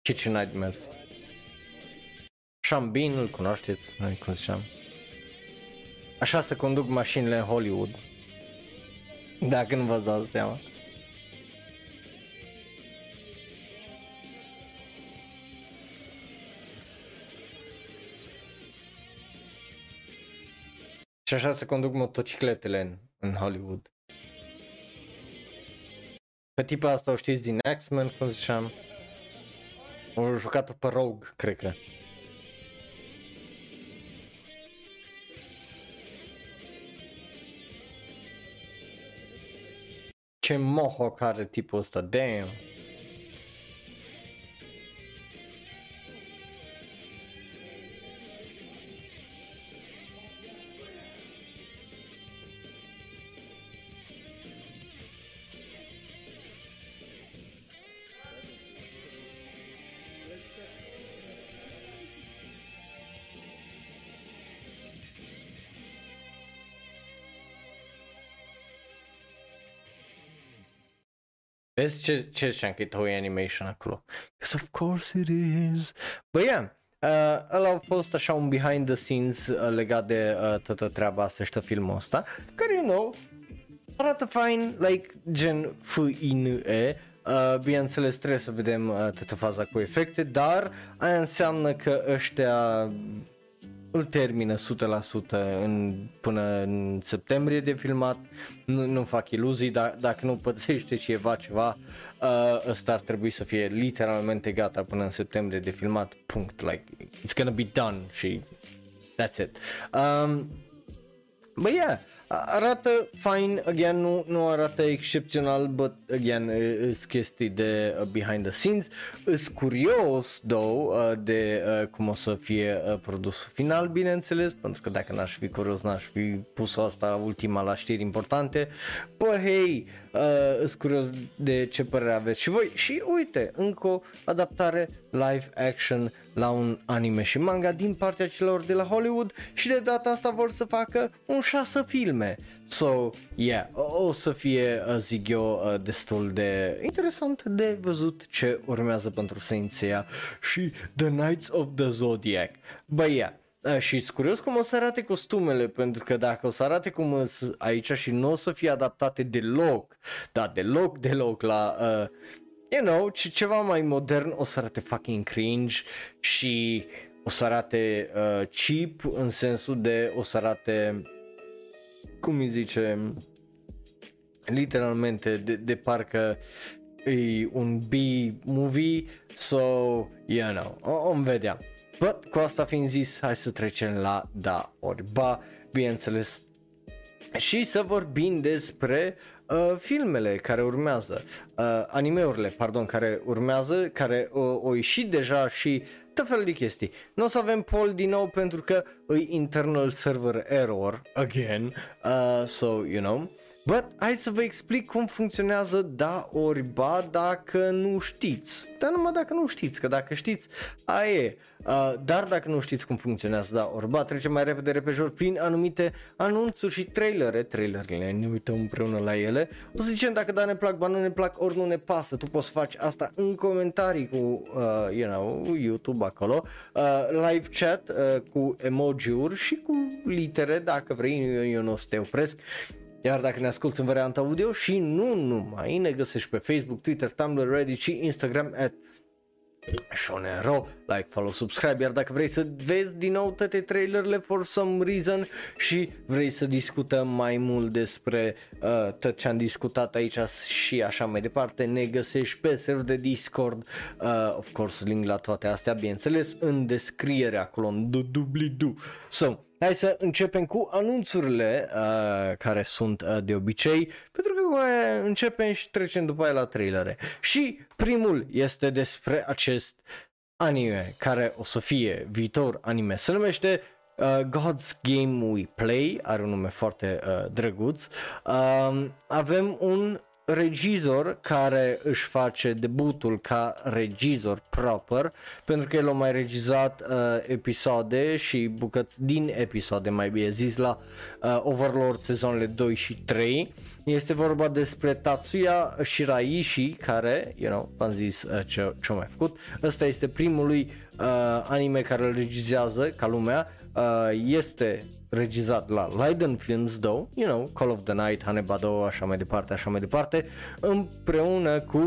Speaker 1: Kitchen Nightmares. Sean Bean, îl cunoașteți, noi cum ziceam. Așa se conduc mașinile în Hollywood. Dacă nu vă dați seama. Și așa se conduc motocicletele în, în Hollywood. Pe tipa asta o știți din X-Men, cum ziceam. O jucat pe Rogue, cred că. Ce mohawk care tipul ăsta, damn. Vezi ce, ce ziceam că e Toei Animation acolo? Yes, of course it is. But yeah, uh, ăla a fost așa un behind the scenes uh, legat de uh, toată treaba asta și filmul ăsta, care, you know, arată fine, like, gen F-I-N-E, Uh, bineînțeles trebuie să vedem uh, toată faza cu efecte, dar aia înseamnă că ăștia îl termină 100% în, până în septembrie de filmat, nu, nu fac iluzii, dar dacă nu pățește ceva ceva, uh, ăsta ar trebui să fie literalmente gata până în septembrie de filmat, punct, like, it's gonna be done și that's it. Um, but yeah, arată fine, again, nu, nu arată excepțional, but again, sunt chestii de uh, behind the scenes. Sunt curios, though, uh, de uh, cum o să fie uh, produsul final, bineînțeles, pentru că dacă n-aș fi curios, n-aș fi pus asta ultima la știri importante. Bă, hei, uh, sunt curios de ce părere aveți și voi. Și uite, încă o adaptare live action la un anime și manga din partea celor de la Hollywood și de data asta vor să facă un șase filme. So, yeah, o, o să fie, uh, zic eu, uh, destul de interesant de văzut ce urmează pentru Saint Seiya și The Knights of the Zodiac. Bă, yeah, Uh, și sunt curios cum o să arate costumele, pentru că dacă o să arate cum aici și nu o să fie adaptate deloc, da, deloc, deloc la, uh, you know, ce, ceva mai modern, o să arate fucking cringe și o să arate uh, cheap în sensul de o să arate, cum îi zice, literalmente de, de parcă e un B-movie, so, you know, o, om vedea. But, cu asta fiind zis, hai să trecem la da ori ba, bineînțeles, și să vorbim despre uh, filmele care urmează, uh, animeurile, pardon, care urmează, care uh, au ieșit deja și tot fel de chestii. Nu o să avem poll din nou pentru că e internal server error again, uh, so you know. But hai să vă explic cum funcționează da ori ba dacă nu știți. Dar numai dacă nu știți, că dacă știți, aia e. Uh, dar dacă nu știți cum funcționează da ori ba, trecem mai repede repejor prin anumite anunțuri și trailere, trailerele, ne uităm împreună la ele. O să zicem dacă da ne plac, ba nu ne plac, ori nu ne pasă. Tu poți face asta în comentarii cu, uh, you know, YouTube acolo, uh, live chat uh, cu emoji-uri și cu litere, dacă vrei, eu, eu nu o să te opresc. Iar dacă ne asculti în varianta audio și nu numai, ne găsești pe Facebook, Twitter, Tumblr, Reddit și Instagram at Shonero, like, follow, subscribe, iar dacă vrei să vezi din nou toate trailerele for some reason și vrei să discutăm mai mult despre uh, tot ce am discutat aici și așa mai departe, ne găsești pe server de Discord, uh, of course link la toate astea, bineînțeles, în descriere acolo, în dubli-du. So, Hai să începem cu anunțurile uh, care sunt uh, de obicei, pentru că uh, începem și trecem după aia la trailere. Și primul este despre acest anime care o să fie viitor anime. Se numește Uh, God's Game We Play, are un nume foarte uh, drăguț. Uh, avem un regizor care își face debutul ca regizor proper, pentru că el a mai regizat uh, episoade și bucăți din episoade, mai bine zis, la uh, Overlord sezonele 2 și 3. Este vorba despre Tatsuya Shiraishi, care, you know, v-am zis uh, ce, ce mai făcut. Ăsta este primul lui uh, anime care îl regizează ca lumea. Uh, este regizat la Leiden Films, though, you know, Call of the Night, Hanebado, așa mai departe, așa mai departe, împreună cu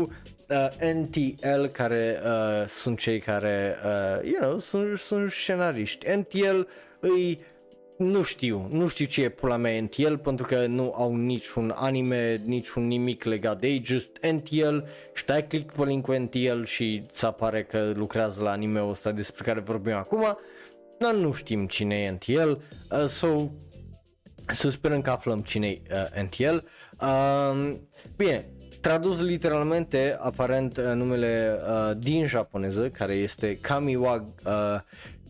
Speaker 1: uh, NTL care uh, sunt cei care, uh, you know, sunt, sunt scenariști. NTL îi nu știu, nu știu ce e pula mea NTL pentru că nu au niciun anime, niciun nimic legat de ei, just NTL și dai click pe link NTL și ți apare că lucrează la anime-ul ăsta despre care vorbim acum, dar nu știm cine e NTL, uh, so să sperăm că aflăm cine e uh, NTL. Uh, bine, tradus literalmente, aparent uh, numele uh, din japoneză, care este Kamiwa uh,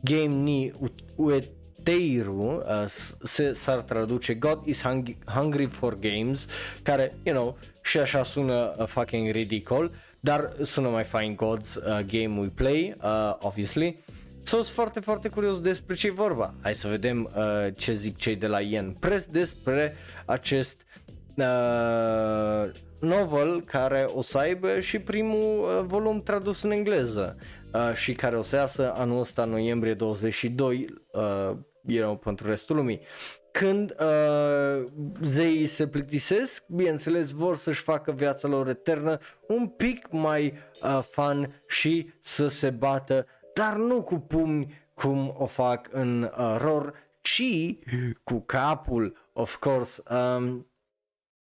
Speaker 1: Game ni Ueteiru, uh, se, s-ar traduce God is hung- hungry for games, care, you know, și așa sună uh, fucking ridicol, dar sună mai fain God's uh, game we play, uh, obviously. So, sunt foarte, foarte curios despre ce vorba. Hai să vedem uh, ce zic cei de la Yen Press despre acest uh, novel care o să aibă și primul uh, volum tradus în engleză uh, și care o să iasă anul ăsta, noiembrie 22, uh, you know, pentru restul lumii. Când uh, zeii se plictisesc, bineînțeles vor să-și facă viața lor eternă un pic mai uh, fun și să se bată, dar nu cu pumni cum o fac în uh, ROR, ci cu capul, of course. Um,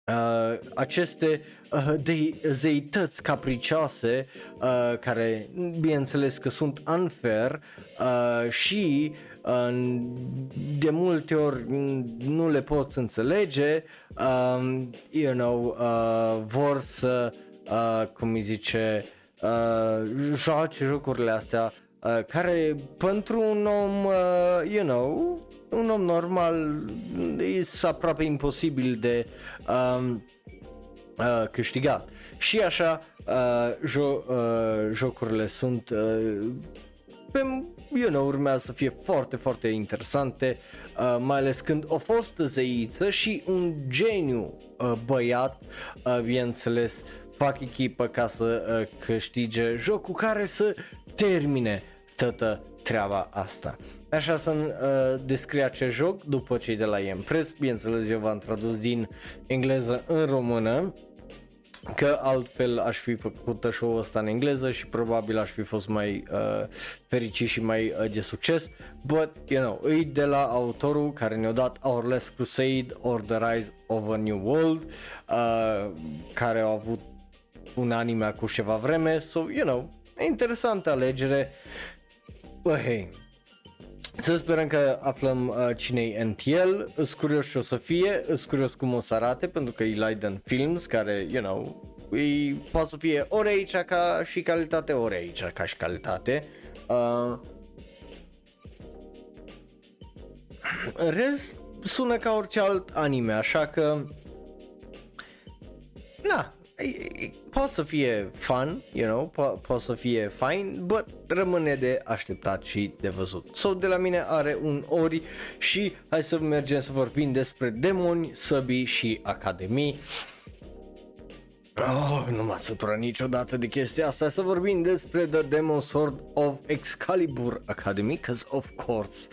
Speaker 1: Uh, aceste uh, de- zeități capricioase uh, care bineînțeles că sunt unfair uh, și uh, de multe ori nu le poți înțelege uh, you know, uh, vor să uh, cum îi zice uh, joace jocurile astea uh, care pentru un om uh, you know un om normal e aproape imposibil de um, uh, câștigat. Și așa uh, jo- uh, jocurile sunt uh, pe, you know, urmează să fie foarte, foarte interesante, uh, mai ales când o fost zeiță și un geniu uh, băiat, uh, bineînțeles, fac echipă ca să uh, câștige jocul care să termine toată treaba asta. Așa să uh, descrie acest joc după cei de la Empress, bineînțeles eu v-am tradus din engleză în română, că altfel aș fi făcut show-ul ăsta în engleză și probabil aș fi fost mai uh, fericit și mai uh, de succes, but, you know, îi de la autorul care ne-a dat Our Last Crusade or The Rise of a New World, uh, care au avut un anime cu ceva vreme, so, you know, interesantă alegere, but hey, să sperăm că aflăm uh, cine e NTL, îs curios ce o să fie, îs curios cum o să arate, pentru că e Leiden Films, care, you know, e, poate să fie ori aici ca și calitate, ori aici ca și calitate. Uh, în rest, sună ca orice alt anime, așa că... Na, poate să fie fun, you know, po- poate să fie fine, but rămâne de așteptat și de văzut. So, de la mine are un ori și hai să mergem să vorbim despre demoni, săbii și academii. Oh, nu m-a săturat niciodată de chestia asta să vorbim despre The Demon Sword of Excalibur Academy, cause of course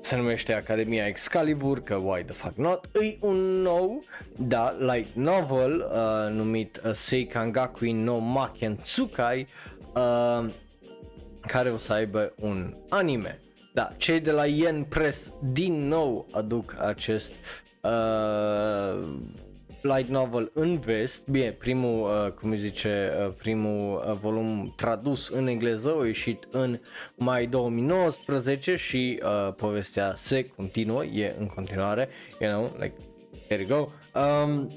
Speaker 1: se numește Academia Excalibur, că why the fuck not, e un nou, da, light novel uh, numit uh, Seikangakui no Maken Tsukai, uh, care o să aibă un anime. Da, cei de la Yen Press din nou aduc acest uh, light novel în vest, bine, primul, uh, cum zice, uh, primul uh, volum tradus în engleză a ieșit în mai 2019 și uh, povestea se continuă, e în continuare, you know, like, here you go. Um,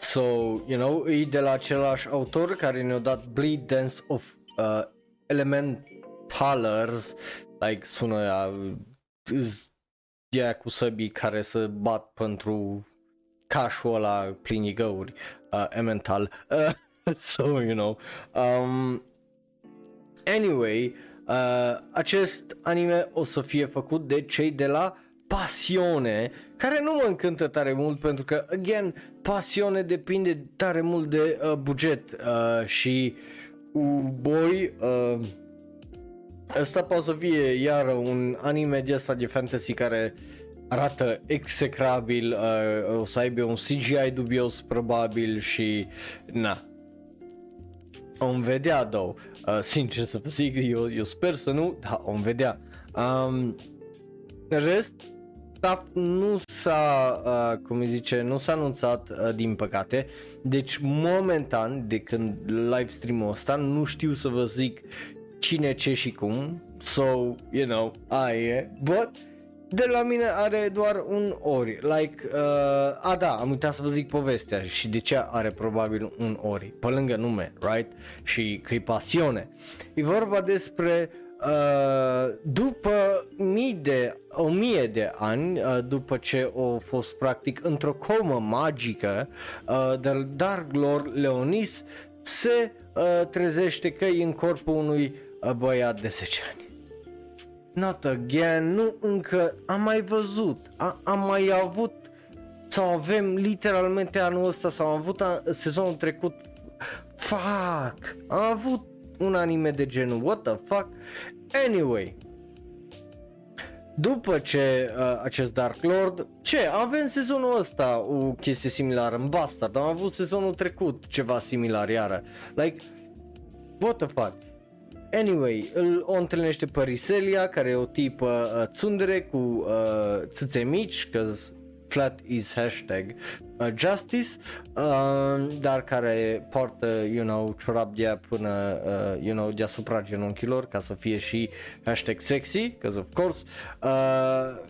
Speaker 1: so, you know, e de la același autor care ne-a dat Bleed Dance of uh, Elementalers, like, sună uh, ea cu săbii care să bat pentru cașul ăla plin găuri, uh, mental. Uh, (laughs) so, you know. Um, anyway, uh, acest anime o să fie făcut de cei de la Pasione, care nu mă încântă tare mult pentru că, again, Pasione depinde tare mult de uh, buget uh, și uh, boy, uh, Asta poate să fie iar un anime de asta de fantasy care arată execrabil, uh, o să aibă un CGI dubios probabil și na. Om vedea, două. Uh, sincer să vă zic, eu, eu sper să nu, dar om vedea. Um, În rest, staff nu s-a, uh, cum îi zice, nu s-a anunțat uh, din păcate, deci momentan de când live stream-ul ăsta nu știu să vă zic cine, ce și cum, so, you know, aia e, but de la mine are doar un ori, like, uh, a da, am uitat să vă zic povestea și de ce are probabil un ori, pe lângă nume, right, și că e pasiune. E vorba despre Uh, după mii de, o mie de ani, uh, după ce a fost practic într-o comă magică, uh, de Dark Lord Leonis se uh, trezește că e în corpul unui uh, băiat de 10 ani. Not again, nu încă, am mai văzut, a, am mai avut. Sau avem literalmente anul ăsta sau am avut a, sezonul trecut. Fuck, am avut un anime de genul, what the fuck? Anyway, după ce uh, acest Dark Lord, ce, avem sezonul ăsta o chestie similară în Bastard, am avut sezonul trecut ceva similar iară, like, what the fuck? Anyway, îl o întâlnește pe Riselia, care e o tipă uh, tsundere cu uh, țâțe mici, că flat is hashtag uh, justice, uh, dar care poartă, you know, ciorap de până, uh, you know, deasupra genunchilor ca să fie și hashtag sexy, because of course. Uh,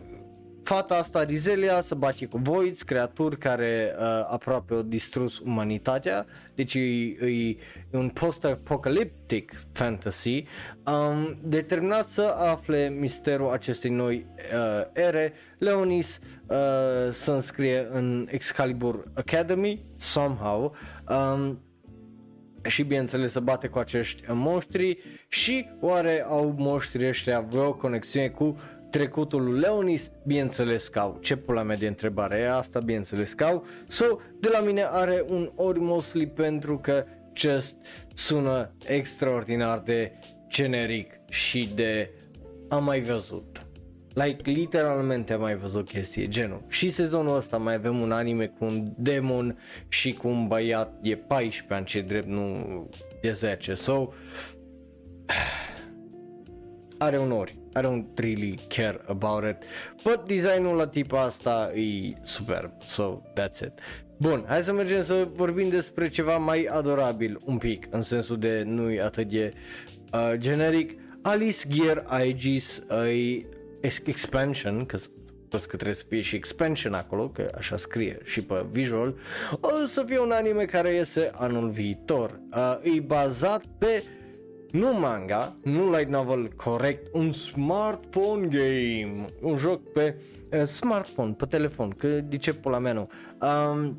Speaker 1: fata asta, Rizelia, se bate cu voids, creaturi care uh, aproape au distrus umanitatea, deci e, e, e un post-apocalyptic fantasy, um, determinat să afle misterul acestei noi uh, ere, Leonis uh, să înscrie în Excalibur Academy, somehow, um, și bineînțeles să bate cu acești monștri. Și oare au monștrii ăștia vreo conexiune cu trecutul lui Leonis, bineînțeles că au. Ce pula mea de întrebare e asta, bineînțeles că au. So, de la mine are un ori mostly pentru că just sună extraordinar de generic și de am mai văzut. Like, literalmente am mai văzut chestie, genul. Și sezonul ăsta mai avem un anime cu un demon și cu un băiat de 14 ani, ce drept nu de 10. So, (sighs) are un ori. I don't really care about it. But designul la tipa asta e superb. So, that's it. Bun, hai să mergem să vorbim despre ceva mai adorabil un pic, în sensul de nu e atât de uh, generic. Alice Gear Aegis uh, expansion, că că trebuie să fie și expansion acolo, că așa scrie și pe visual, o să fie un anime care iese anul viitor. Uh, e bazat pe nu manga, nu light novel corect, un smartphone game, un joc pe uh, smartphone, pe telefon, că de ce pula mea nu. Um,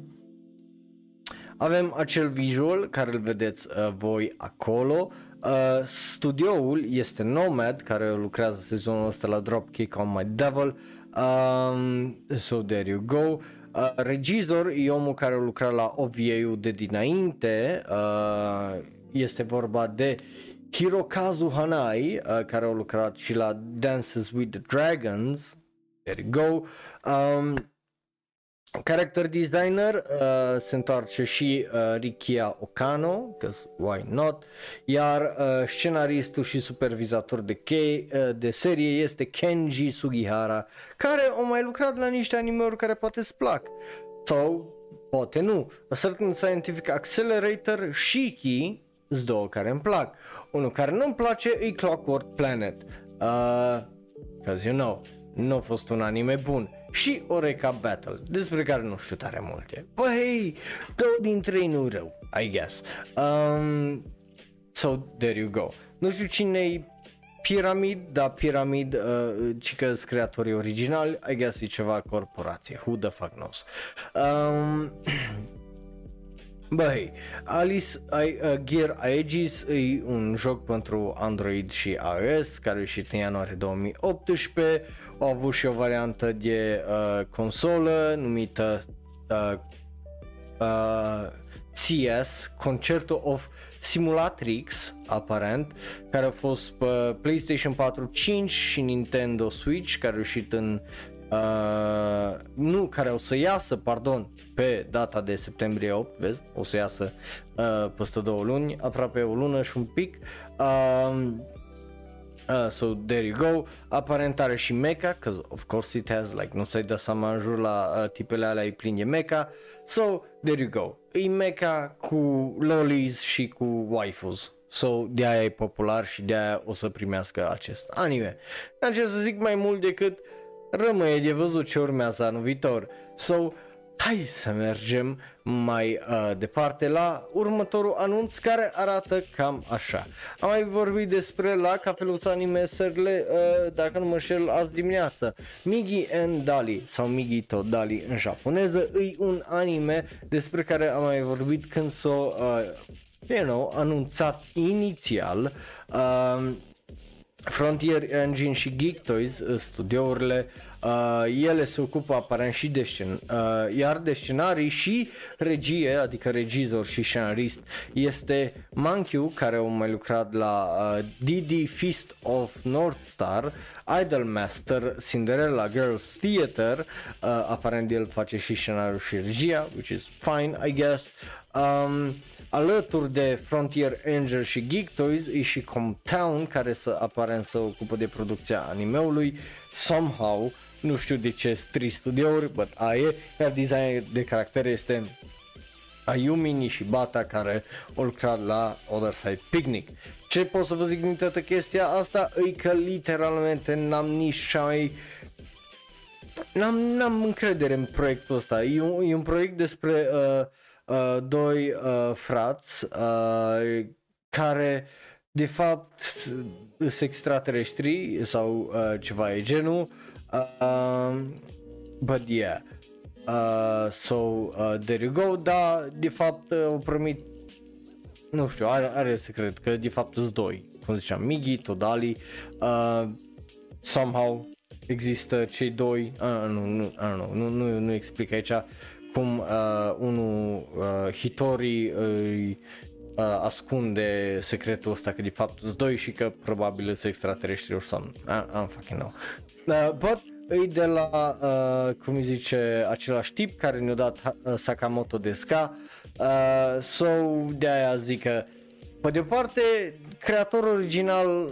Speaker 1: avem acel visual care îl vedeți uh, voi acolo. Uh, studioul este Nomad care lucrează sezonul ăsta la Dropkick on My Devil. Um, so there you go. Uh, regizor e omul care a lucrat la OVA-ul de dinainte. Uh, este vorba de Hirokazu Hanai, uh, care a lucrat și la Dances with the Dragons. There you go. Um, Character designer uh, se întoarce și uh, Rikia Okano, because why not, iar uh, scenaristul și supervizator de, kei, uh, de serie este Kenji Sugihara, care a mai lucrat la niște anime-uri care poate îți plac, sau poate nu. A Certain Scientific Accelerator și Ki, două care îmi plac. Unul care nu-mi place e Clockwork Planet, uh, cause you know, nu a fost un anime bun și Oreca Battle, despre care nu știu tare multe. Bă, hei, două dintre ei nu rău, I guess. Um, so, there you go. Nu știu cine e Pyramid, da, Pyramid, uh, ci că creatorii originali, I guess e ceva corporație, who the fuck knows. Um, (clears throat) Băi, Alice I, uh, Gear Aegis e un joc pentru Android și iOS care a ieșit în ianuarie 2018 au avut și o variantă de uh, consolă numită uh, uh, CS, Concerto of Simulatrix, aparent, care a fost pe PlayStation 4, 5 și Nintendo Switch, care a ieșit în Uh, nu, care o să iasă, pardon, pe data de septembrie 8, vezi, o să iasă uh, peste două luni, aproape o lună și un pic. Uh, Uh, so there you go, aparent are și mecha, cause of course it has, like nu ți-ai dat seama în jur la uh, tipele alea e plin de mecha, so there you go, e mecha cu lolis și cu waifus, so de aia e popular și de aia o să primească acest anime. N-am ce să zic mai mult decât rămâne de văzut ce urmează anul viitor, so hai să mergem mai uh, departe la următorul anunț care arată cam așa. Am mai vorbit despre la cafeluța animeserile, uh, dacă nu mă șel, azi dimineață. Migi and Dali sau Migi to Dali în japoneză e un anime despre care am mai vorbit când s-o uh, you know, anunțat inițial. Uh, Frontier Engine și Geek Toys, uh, studiourile uh, Uh, ele se ocupă aparent și de scen- uh, iar de scenarii și regie, adică regizor și scenarist este Mankiu care a mai lucrat la uh, DD Feast of North Star, Idolmaster, Cinderella Girls Theater, uh, aparent el face și scenariul și regia, which is fine, I guess. Um, alături de Frontier Angel și Geek Toys e și Comtown care să aparent să ocupă de producția animeului somehow nu știu de ce trei studiouri, but aia iar design de caractere este Ayumi Nishibata care a lucrat la Other Side Picnic. Ce pot să vă zic din toată chestia asta e că literalmente n-am nici mai n-am, n-am încredere în proiectul ăsta. E un, e un proiect despre uh, uh, doi uh, frați uh, care de fapt sunt extraterestri sau uh, ceva e genul Um, but yeah. Uh, so, uh, there you go, da, de fapt uh, au primit, nu știu, are, are secret, că de fapt sunt doi, cum ziceam, Migi, Todali, uh, somehow există cei doi, uh, nu, nu, uh, nu, nu, nu, nu explic aici cum uh, unul, uh, Hitori, uh, uh, ascunde secretul ăsta că de fapt sunt doi și că probabil sunt extraterestri or something. I, I don't fucking know. Uh, but e de la, uh, cum îi zice, același tip care ne-a dat uh, Sakamoto de ska. Uh, so, de aia zic că, pe de o parte, creatorul original,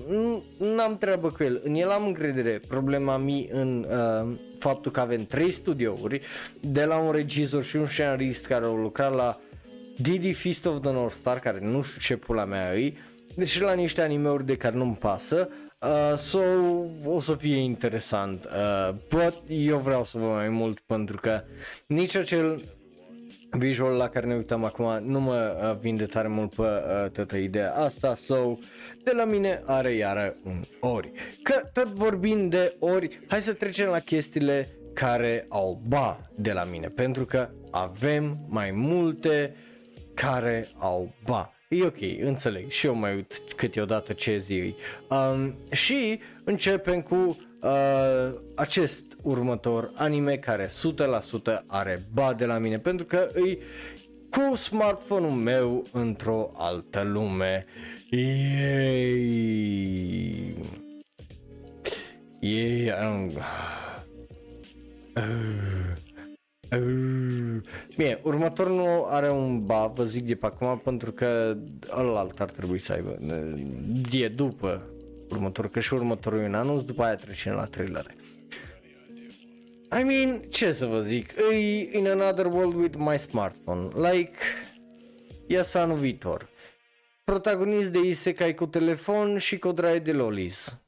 Speaker 1: n-am treabă cu el, în el am încredere. Problema mi în uh, faptul că avem trei studiouri, de la un regizor și un scenarist care au lucrat la Didi Feast of the North Star, care nu știu ce pula mea îi, deci la niște animeuri de care nu-mi pasă, Uh, so, o să fie interesant. Uh, but eu vreau să văd mai mult pentru că nici acel visual la care ne uităm acum nu mă uh, vinde tare mult pe uh, toată ideea asta, so de la mine are iară un ori. Că tot vorbind de ori, hai să trecem la chestiile care au ba de la mine, pentru că avem mai multe care au ba. E ok, înțeleg și eu mai uit câteodată ce zi um, Și începem cu uh, acest următor anime care 100% are ba de la mine Pentru că îi cu smartphone-ul meu într-o altă lume Yay! Yay! I don't... (sighs) Uh. Bine, următorul nu are un ba, vă zic de pe acum, pentru că ălalt ar trebui să aibă. E după următorul, că și următorul e un anunț, după aia trecem la trailere. I mean, ce să vă zic, e in another world with my smartphone, like, ies anul viitor. Protagonist de isekai cu telefon și cu drag de lolis.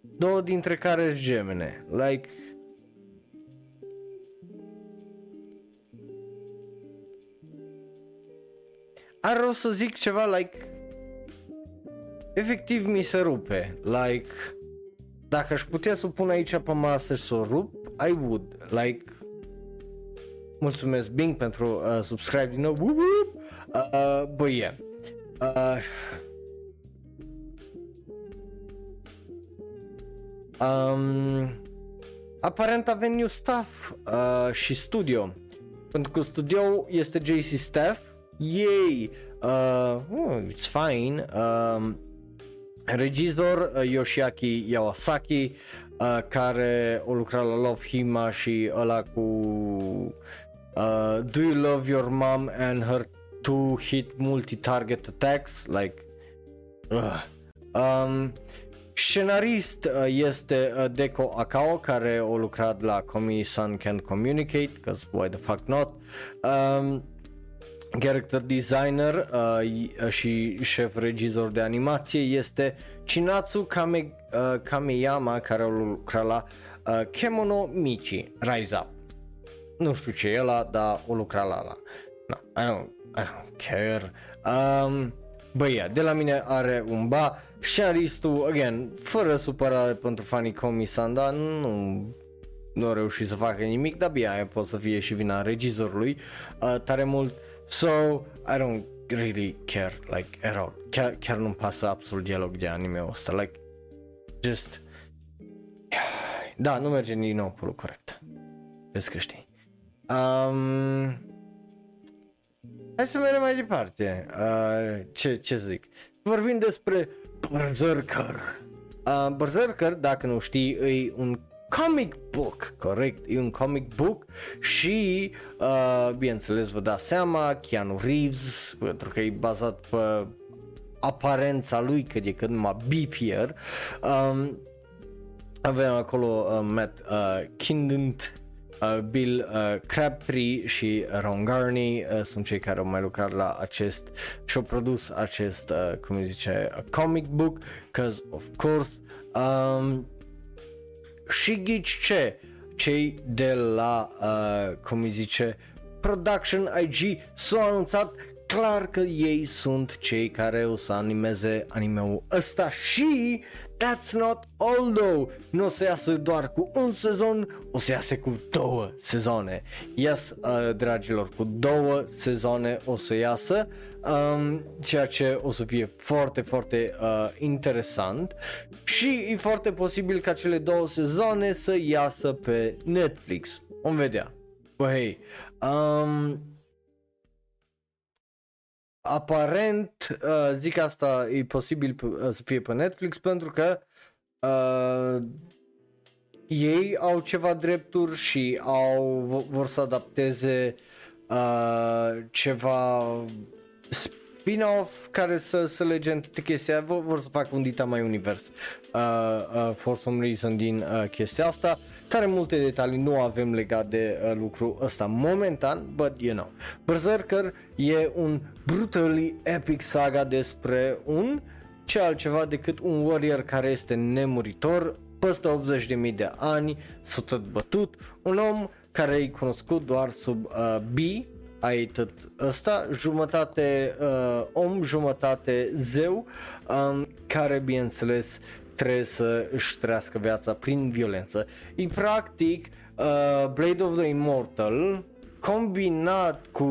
Speaker 1: Două dintre care gemene, like, are rost să zic ceva like efectiv mi se rupe. Like dacă aș putea să o pun aici pe masă și să o rup I would like mulțumesc Bing pentru uh, subscribe din nou. Whoop, whoop. Uh, but yeah. Uh, um, aparent avem new staff uh, și studio. Pentru că studio este JC Staff Yay! Uh, oh, it's fine. Um, regizor uh, Yoshiaki Yawasaki uh, care o la Love Hima și ăla cu uh, Do you love your mom and her two hit multi-target attacks? Like uh, Um, Scenarist uh, este uh, Deco Akao care a lucrat la Komi-san Can't Communicate, because why the fuck not. Um, character designer uh, și șef regizor de animație este Chinatsu Kame, uh, Kameyama care a lucrat la uh, Kemono Michi Rise Up. Nu știu ce e ăla, dar o lucra la ăla. No, I don't, I don't care. Um, băia, de la mine are un ba. Scenaristul, again, fără supărare pentru fanii Komi-san, dar nu, nu a reușit să facă nimic, dar bine, aia pot să fie și vina regizorului uh, tare mult. So, I don't really care, like, at all. Chiar, chiar nu-mi pasă absolut dialog de anime-ul ăsta, like, just... (sighs) Da, nu merge din nou pe corect. Vezi că știi. Um, hai să mergem mai departe. Uh, ce, ce să zic? Vorbim despre Berserker. Uh, Berserker, dacă nu știi, e un comic book, corect, e un comic book și, uh, bineînțeles, vă dați seama, Keanu Reeves, pentru că e bazat pe aparența lui, că e cât numai beefier, um, avem acolo uh, Matt uh, Kindent, uh, Bill uh, Crabtree și Ron Garney uh, sunt cei care au mai lucrat la acest și au produs acest, uh, cum zice, comic book, cause of course, um, și ghici ce? Cei de la, uh, cum îi zice, Production IG s-au anunțat clar că ei sunt cei care o să animeze animeul ăsta și That's not all though, nu o să iasă doar cu un sezon, o să iasă cu două sezoane. Yes, uh, dragilor, cu două sezoane o să iasă, um, ceea ce o să fie foarte, foarte uh, interesant și e foarte posibil ca cele două sezoane să iasă pe Netflix. Vom vedea. Bă, hey, um, aparent, uh, zic asta, e posibil p- uh, să fie pe Netflix pentru că uh, ei au ceva drepturi și au vor să adapteze uh, ceva spin-off care să, să lege întâi chestia, vor, vor să facă un Dita mai univers uh, uh, for some reason din uh, chestia asta. Tare multe detalii nu avem legat de uh, lucru ăsta momentan, but you know. Berserker e un brutally epic saga despre un ce altceva decât un warrior care este nemuritor, peste 80.000 de ani, s-a tot bătut, un om care e cunoscut doar sub uh, B, ai tot ăsta, jumătate uh, om, jumătate zeu, um, care bineînțeles trebuie să își trăiască viața prin violență. E practic uh, Blade of the Immortal combinat cu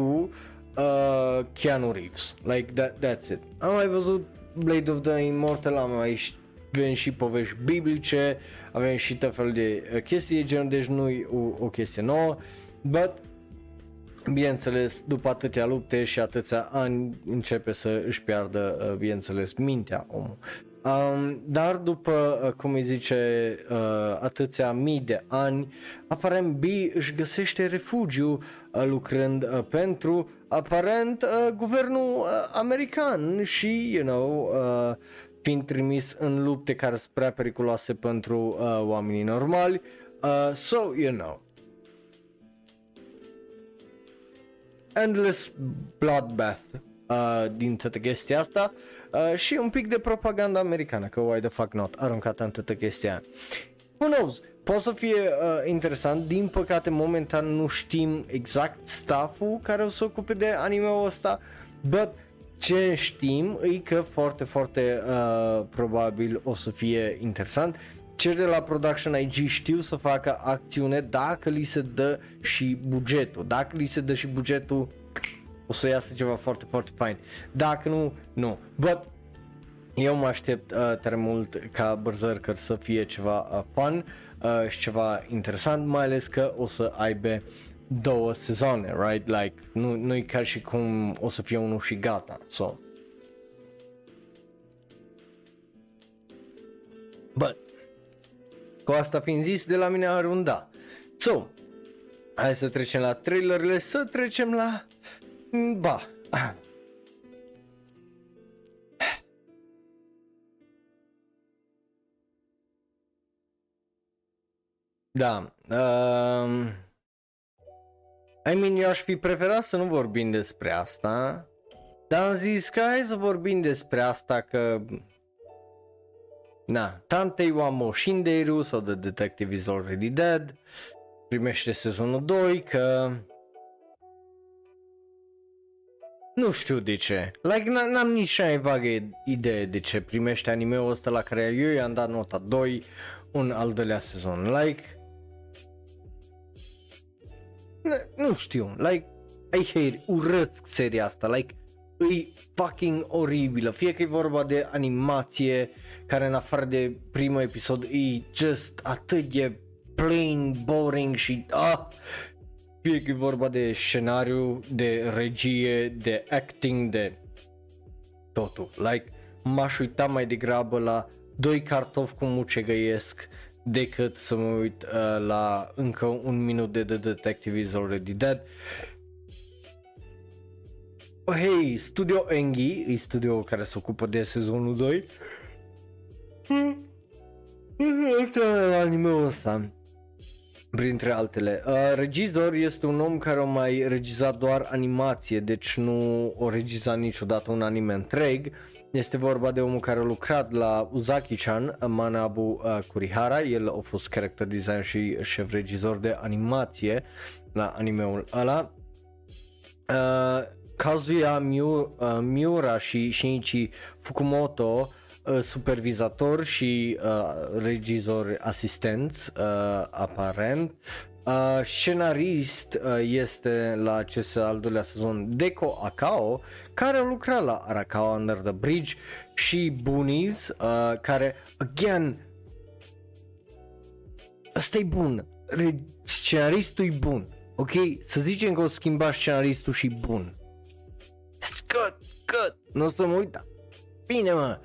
Speaker 1: uh, Keanu Reeves. Like that, that's it. Am mai văzut Blade of the Immortal, am mai avem și povești biblice, avem și tot fel de uh, chestii de genul, deci nu e o, o chestie nouă, but bineînțeles, după atâtea lupte și atâția ani începe să își piardă, uh, bineînțeles, mintea omul. Um, dar după, uh, cum îi zice, uh, atâția mii de ani, aparent B își găsește refugiu uh, lucrând uh, pentru, aparent, uh, guvernul uh, american și, you know, uh, fiind trimis în lupte care sunt prea periculoase pentru uh, oamenii normali. Uh, so, you know, endless bloodbath uh, din toată chestia asta uh, și un pic de propaganda americană, că why the fuck not, aruncată în toată chestia Who knows, poate să fie uh, interesant, din păcate momentan nu știm exact stafful care o să ocupe de anime-ul ăsta, but ce știm e că foarte, foarte uh, probabil o să fie interesant cei de la Production IG știu să facă acțiune dacă li se dă și bugetul. Dacă li se dă și bugetul, o să iasă ceva foarte, foarte fain. Dacă nu, nu. But eu mă aștept uh, tare mult ca Berserker să fie ceva uh, fun uh, și ceva interesant, mai ales că o să aibă două sezoane, right? Like, nu, nu e ca și cum o să fie unul și gata. So. But cu asta fiind zis, de la mine arunda. So, hai să trecem la trailerele, să trecem la... Ba, Da. Um, I mean, eu aș fi preferat să nu vorbim despre asta, dar am zis că hai să vorbim despre asta, că Na, Tantei Wamo Shinderu sau The Detective is Already Dead primește sezonul 2 că nu știu de ce. Like, n-am nici mai vagă idee de ce primește animeul ăsta la care eu i-am dat nota 2 un al doilea sezon. Like, nu știu, like, I hate, urăsc seria asta, like, e fucking oribilă, fie că e vorba de animație, care în afară de primul episod e just atât de plain, boring și ah, fie că e vorba de scenariu, de regie, de acting, de totul. Like, m-aș uita mai degrabă la doi cartofi cu mucegăiesc decât să mă uit uh, la încă un minut de The Detective is Already Dead. Oh, hey, Studio Engi, e studio care se ocupă de sezonul 2. Asta anime-ul ăsta printre altele. Uh, regizor este un om care a mai regizat doar animație, deci nu o regizat niciodată un anime întreg. Este vorba de omul care a lucrat la Uzaki-chan, Manabu uh, Kurihara, el a fost character design și șef regizor de animație la animeul ăla. Uh, Kazuya Miura, uh, Miura și Shinichi Fukumoto Uh, supervizator și uh, regizor asistenți uh, aparent. Uh, scenarist uh, este la acest al doilea sezon Deco Akao care a lucrat la Arakawa Under the Bridge și Bunies uh, care again ăsta e bun. Re- scenaristul e bun ok? Să zicem că o schimba scenaristul și bun. That's good good. Nu o să mă uitam bine mă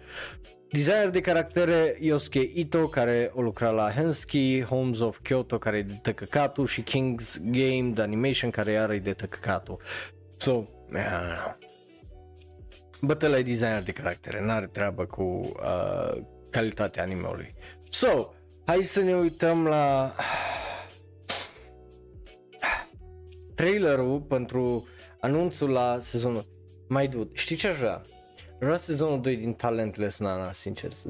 Speaker 1: Designer de caractere Yosuke Ito care o lucra la Hensky, Homes of Kyoto care e de tăcăcatul și King's Game de Animation care iară e de tăcăcatul. So, yeah. Bătăla e designer de caractere, n-are treabă cu uh, calitatea animeului. So, hai să ne uităm la (sighs) trailerul pentru anunțul la sezonul. Mai du, știi ce aș vrea? Vreau sezonul 2 din Talentless Nana, sincer să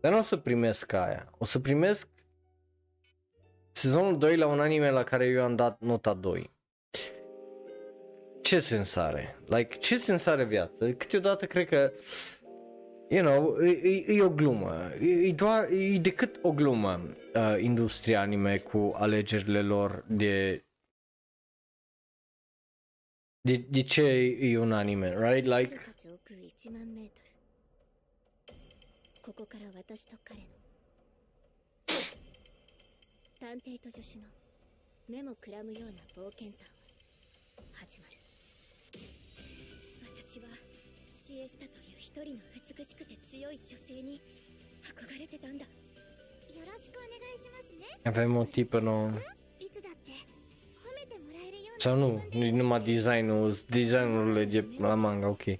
Speaker 1: Dar nu o să primesc aia. O să primesc sezonul 2 la un anime la care eu am dat nota 2. Ce sens are? Like, ce sens are viața? Câteodată cred că you know, e, e, e o glumă, e, e doar, e decât o glumă uh, industria anime cu alegerile lor de de, de ce e un anime, right? Like... ここから私と彼の探偵と助手の目もくらむような冒険譚は始まる私はシエスタという一人の美しくて強い女性に憧れてたんだよろしくお願いしますね Avem un tipo no Sau nu, nici numai designul, designurile de la manga, ok.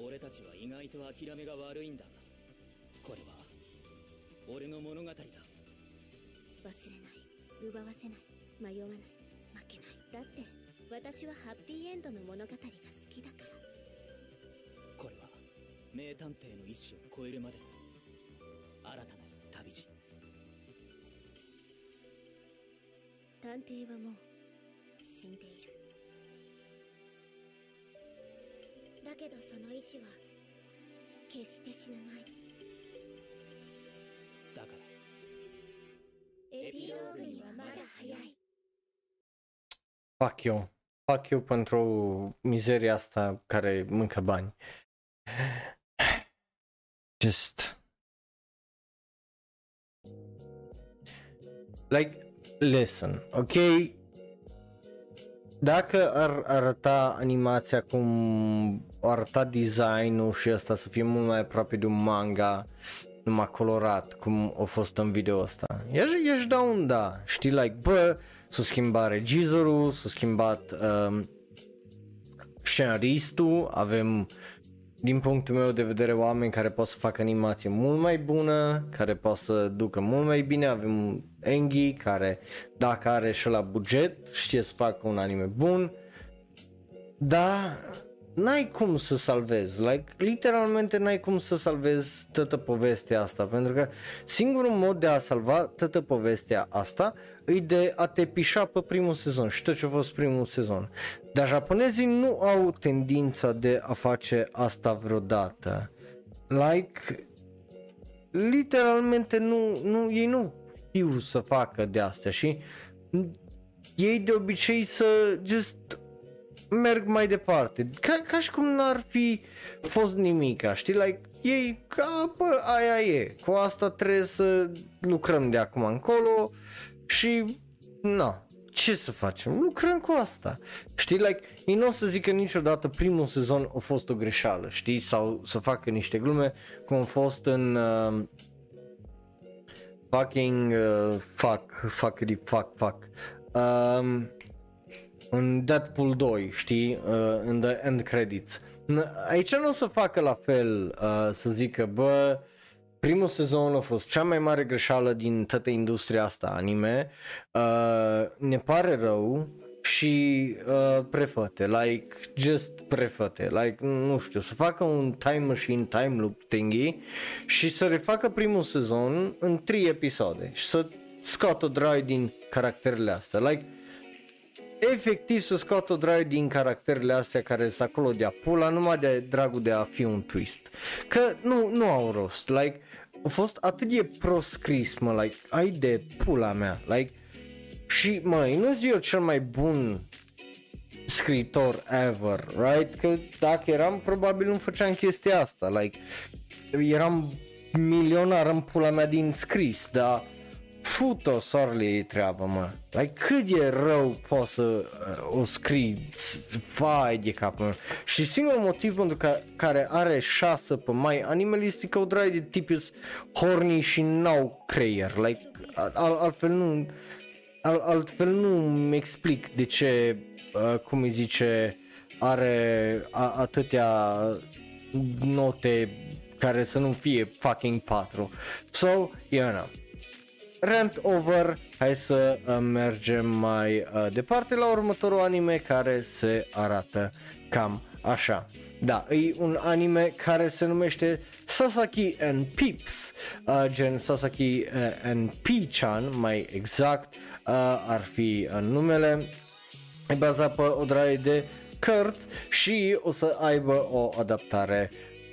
Speaker 1: 俺たちは意外と諦めが悪いんだこれは俺の物語だ忘れない奪わせない迷わない負けないだって私はハッピーエンドの物語が好きだからこれは名探偵の意志を超えるまで新たな探偵はもう死んでいるだけどその意志は決して死なないだからエピローグにはまだ早い Fuck you. Fuck you pentru mizeria asta care mâncă bani. Just... Like, listen, ok? Dacă ar arăta animația cum arăta designul și asta să fie mult mai aproape de un manga, numai colorat, cum a fost în video ăsta, i-aș, i-aș da un da, știi, like, bă, s-a schimbat regizorul, s-a schimbat um, scenaristul, avem din punctul meu de vedere, oameni care pot să facă animație mult mai bună, care pot să ducă mult mai bine. Avem Engi care, dacă are și la buget, știe să facă un anime bun. Dar n-ai cum să salvezi, like, literalmente n-ai cum să salvezi toată povestea asta, pentru că singurul mod de a salva toată povestea asta e de a te pișa pe primul sezon și tot ce a fost primul sezon. Dar japonezii nu au tendința de a face asta vreodată. Like, literalmente nu, nu, ei nu știu să facă de astea și ei de obicei să just merg mai departe. Ca, ca și cum n-ar fi fost nimic, știi? Like, ei, ca, bă, aia e. Cu asta trebuie să lucrăm de acum încolo și, na, ce să facem? Lucrăm cu asta. Știi, like, ei nu o să zică niciodată primul sezon a fost o greșeală, știi? Sau să facă niște glume cum a fost în uh, fucking uh, fuck, fuck, fuck, fuck. Um, în Deadpool 2, știi, uh, în the end credits. Aici nu o să facă la fel, uh, să zică, bă, primul sezon a fost cea mai mare greșeală din toată industria asta anime, uh, ne pare rău și uh, prefăte, like, just prefăte, like, nu știu, să facă un time machine, time loop thingy și să refacă primul sezon în trei episoade și să scoată dry din caracterele astea, like, efectiv să scoată dry din caracterele astea care sunt acolo de-a pula numai de dragul de a fi un twist. Că nu, nu au rost, like, a fost atât de proscris, mă, like, ai de pula mea, like, și, măi, nu zic eu cel mai bun scriitor ever, right? Că dacă eram, probabil nu făceam chestia asta, like, eram milionar în pula mea din scris, dar Futo soarele treabă, mă. Like, cât de rău poți să uh, o scrii, vai de capul meu. Și singurul motiv pentru ca, care are șasă pe mai animalistică o dragi de tipius horny și n-au creier. Like, al, altfel nu, al, altfel nu-mi explic de ce, uh, cum îi zice, are a, atâtea note care să nu fie fucking 4. So, you know rant over, hai să uh, mergem mai uh, departe la următorul anime care se arată cam așa. Da, e un anime care se numește Sasaki and Peeps, uh, gen Sasaki uh, and P-chan, mai exact uh, ar fi uh, numele. E bazat pe o draie de cărți și o să aibă o adaptare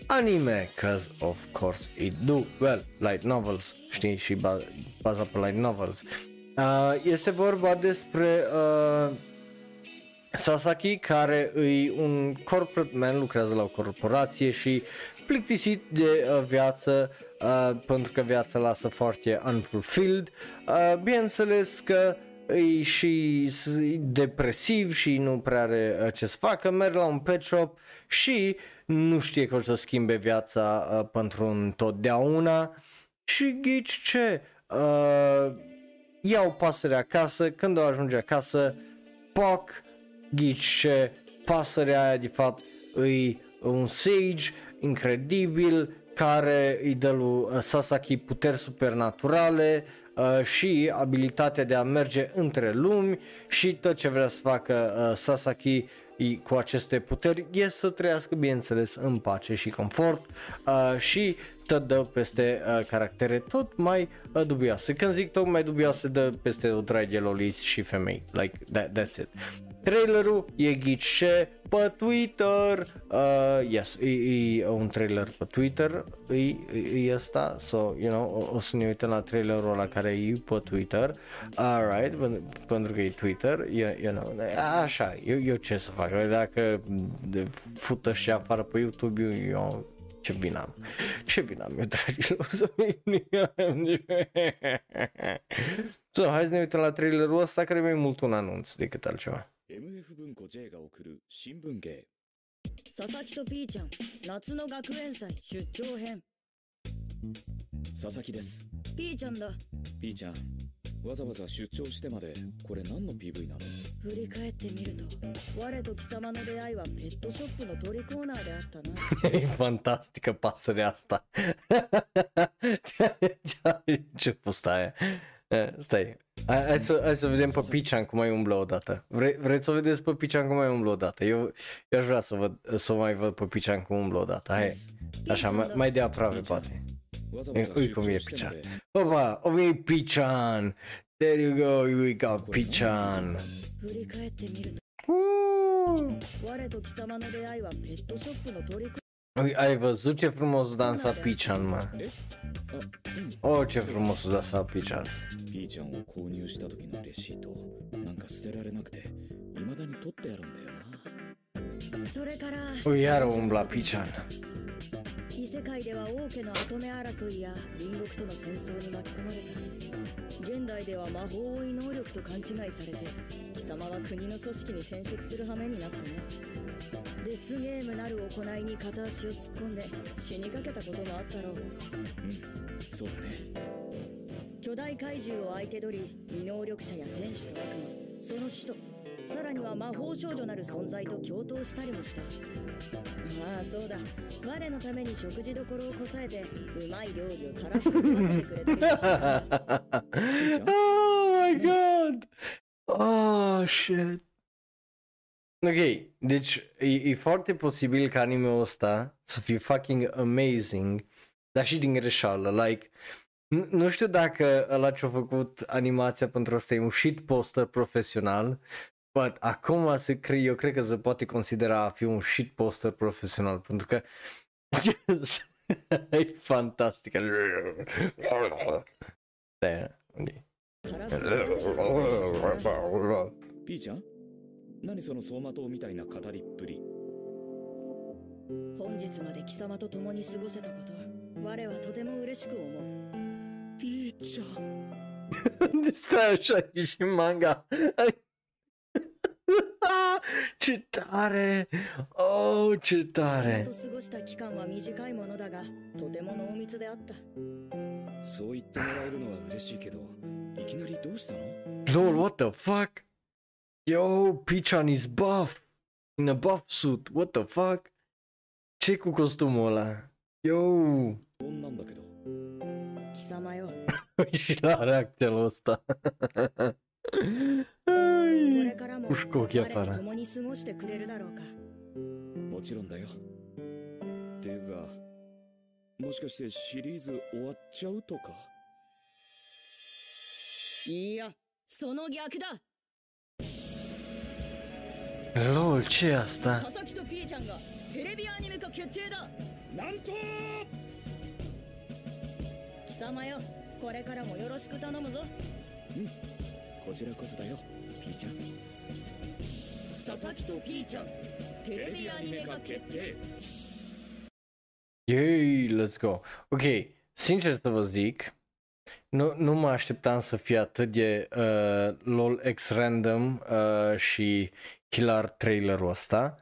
Speaker 1: anime, cause of course it do, well, light novels, știi, și bazat pe light novels. Uh, este vorba despre uh, Sasaki care e un corporate man, lucrează la o corporație și plictisit de uh, viață uh, pentru că viața lasă foarte unfulfilled. Uh, bineînțeles că e și depresiv și nu prea are uh, ce să facă, merge la un pet shop și nu știe că o să schimbe viața uh, pentru întotdeauna. Și ghici ce, uh, iau pasărea acasă, când o ajunge acasă, poc, ghice, pasărea aia de fapt e un sage incredibil care îi dă lui uh, Sasaki puteri supernaturale uh, și abilitatea de a merge între lumi și tot ce vrea să facă uh, Sasaki cu aceste puteri e să trăiască bineînțeles în pace și confort uh, și te dă peste uh, caractere tot mai uh, dubioase. Când zic tot mai dubioase, dă peste o dragi loliți și femei. Like, that, that's it. Trailerul e ghice pe Twitter, uh, yes, e, e un trailer pe Twitter, e, e, e asta, so, you know, o, o să ne uităm la trailerul ăla care e pe Twitter, alright, pentru, pentru că e Twitter, you, you know, așa, eu, eu ce să fac, dacă fută și afară pe YouTube, eu, eu ce bine am. Ce bine am eu, dragilor, să (laughs) So, hai să ne uităm la trailerul ăsta care e mai mult un anunț decât altceva. MF 文庫 J が送る新聞芸。佐々木とピーちゃん夏の学園祭出張編。佐々木です。ピーちゃんだ。ピーちゃん
Speaker 2: わざわざ出張してまでこれ何の PV なの？
Speaker 3: 振り返ってみると我と貴様の出会いはペットショップの鳥コーナーであったな。
Speaker 1: E fantastică pasărea asta. Ce, ce fost aia? Eh, Stai, Hai să, hai să vedem pe Pician cum mai umblă o vrei vreți să vedeți pe Pician cum mai umblă o? Eu, eu aș vrea să, văd, să mai văd pe Pician cum umblă o. Hai, așa, mai, mai de aproape poate. Ui cum e
Speaker 2: Pician.
Speaker 1: Opa, o e Pician! There you go, we got Pician!
Speaker 3: Uh! り返ってみる
Speaker 1: Woo!
Speaker 3: と我と貴様の出会いはペットショップの鳥コ
Speaker 1: Ui, Ai văzut ce frumos dansa Pichan, mă?
Speaker 2: えあうん
Speaker 1: Oh, ce frumos dansa Pichan.
Speaker 2: ピーちゃんを購入した時のレシートなんか捨てられなくて未だに取ってあるんだよな
Speaker 3: それから
Speaker 1: Ui, iară umbla Pichan.
Speaker 3: 異世界では王家の跡目争いや隣国との戦争に巻き込まれた現代では魔法追い能力と勘違いされて貴様は国の組織に転職する羽目になったなデスゲームなる行いに片足を突っ込んで死にかけたこともあったろう。
Speaker 2: うんそうだね。
Speaker 3: 巨大怪獣を相手取り異能力者や天使と悪魔その使徒さらには魔法少女なる存在と共闘したりもしたああそうだ我のために食事どころをこさえてうまい料理をたらふく食わせてくれたりもした (laughs)
Speaker 1: oh my god! Oh, shit. Ok, deci e, e foarte posibil ca anime-ul ăsta să fie fucking amazing, dar și din greșeală, like, n- nu știu dacă ăla ce-a făcut animația pentru asta e un shit poster profesional, but acum se cre- eu cred că se poate considera a fi un shit poster profesional, pentru că e fantastic.
Speaker 3: な
Speaker 2: ピーちゃん何その走馬灯みたいな語りっぷり
Speaker 3: 本日まで貴様と共に過ごせたこと我はとても嬉しく思う
Speaker 2: ピーちゃん
Speaker 1: Stai așa e și manga. (laughs) ce tare! Oh, ce
Speaker 3: 貴様
Speaker 1: tare!
Speaker 3: と過ごした期間は短いものだがとても濃密であった
Speaker 2: そう言ってもらえるのは嬉しいけどいきなりどうしたの
Speaker 1: Lol, what the fuck? Yo, Pichan is buff! In a buff suit, what the fuck? ce cu costumul ăla? Yo!
Speaker 2: こんなんだけど
Speaker 3: 貴様よ (laughs)
Speaker 1: și la reacția lui ăsta. (laughs)
Speaker 3: これからも
Speaker 1: școchii
Speaker 3: 我と
Speaker 1: afară.
Speaker 3: 共に過ごしてくれるだろうか。
Speaker 2: もちろんだよ。っていうかもしかしてシリーズ終わっちゃうとか？
Speaker 3: いやその逆だ。
Speaker 1: Lol, ce e asta?
Speaker 3: 佐々木とピーちゃんがテレビアニメ化決定だ。
Speaker 2: なんと！
Speaker 3: 貴様よこれからもよろしく頼むぞ。
Speaker 2: こちらこそだよピーちゃん
Speaker 3: 佐々木とピーちゃんテレビアニメ化決定
Speaker 1: Yay, let's go. Ok, sincer să vă zic, nu, nu mă așteptam să fie atât de uh, LOL X random uh, și hilar trailerul ăsta,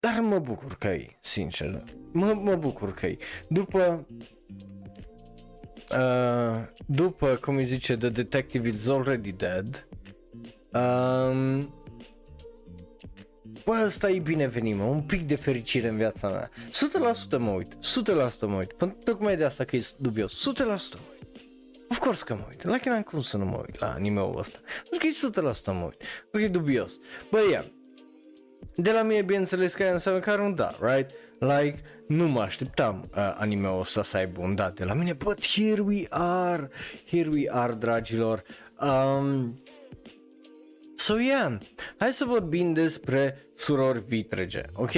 Speaker 1: dar mă bucur că e, sincer. Mă, mă bucur că e. După uh, după, cum îi zice, The Detective is Already Dead, um, Bă, ăsta e binevenit, mă, un pic de fericire în viața mea. 100% mă uit, 100% mă uit, pentru tocmai de asta că e dubios, 100% mă uit. Of course că mă uit, la n-am cum să nu mă uit la anime-ul ăsta, pentru că e 100% mă uit, pentru că e dubios. Bă, ia, de la mine bineînțeles că aia înseamnă că are un da, right? Like, nu mă așteptam uh, anime-ul ăsta să aibă un da de la mine, but here we are, here we are, dragilor. Um, So yeah, hai să vorbim despre surori vitrege, ok?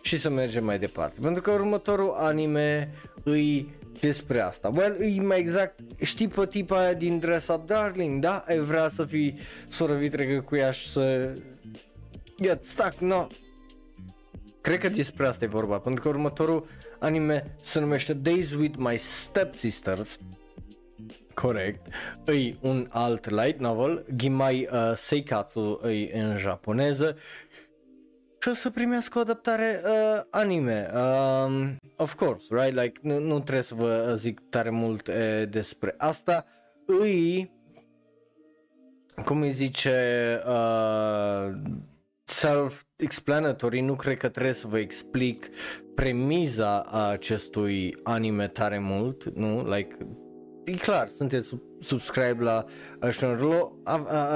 Speaker 1: Și să mergem mai departe, pentru că următorul anime îi despre asta. Well, e mai exact, știi pe tipa aia din Dress Up Darling, da? Ai vrea să fii soră vitregă cu ea și să get stuck, no? Cred că despre asta e vorba, pentru că următorul anime se numește Days with My Stepsisters Corect. E un alt light novel, Gimai uh, Seikatsu e în japoneză și o să primească o adaptare uh, anime. Um, of course, right? Like, nu, nu trebuie să vă zic tare mult uh, despre asta. Îi cum îi zice, uh, self-explanatory, nu cred că trebuie să vă explic premiza acestui anime tare mult, nu? Like, e clar, sunteți sub, subscribe la Ashton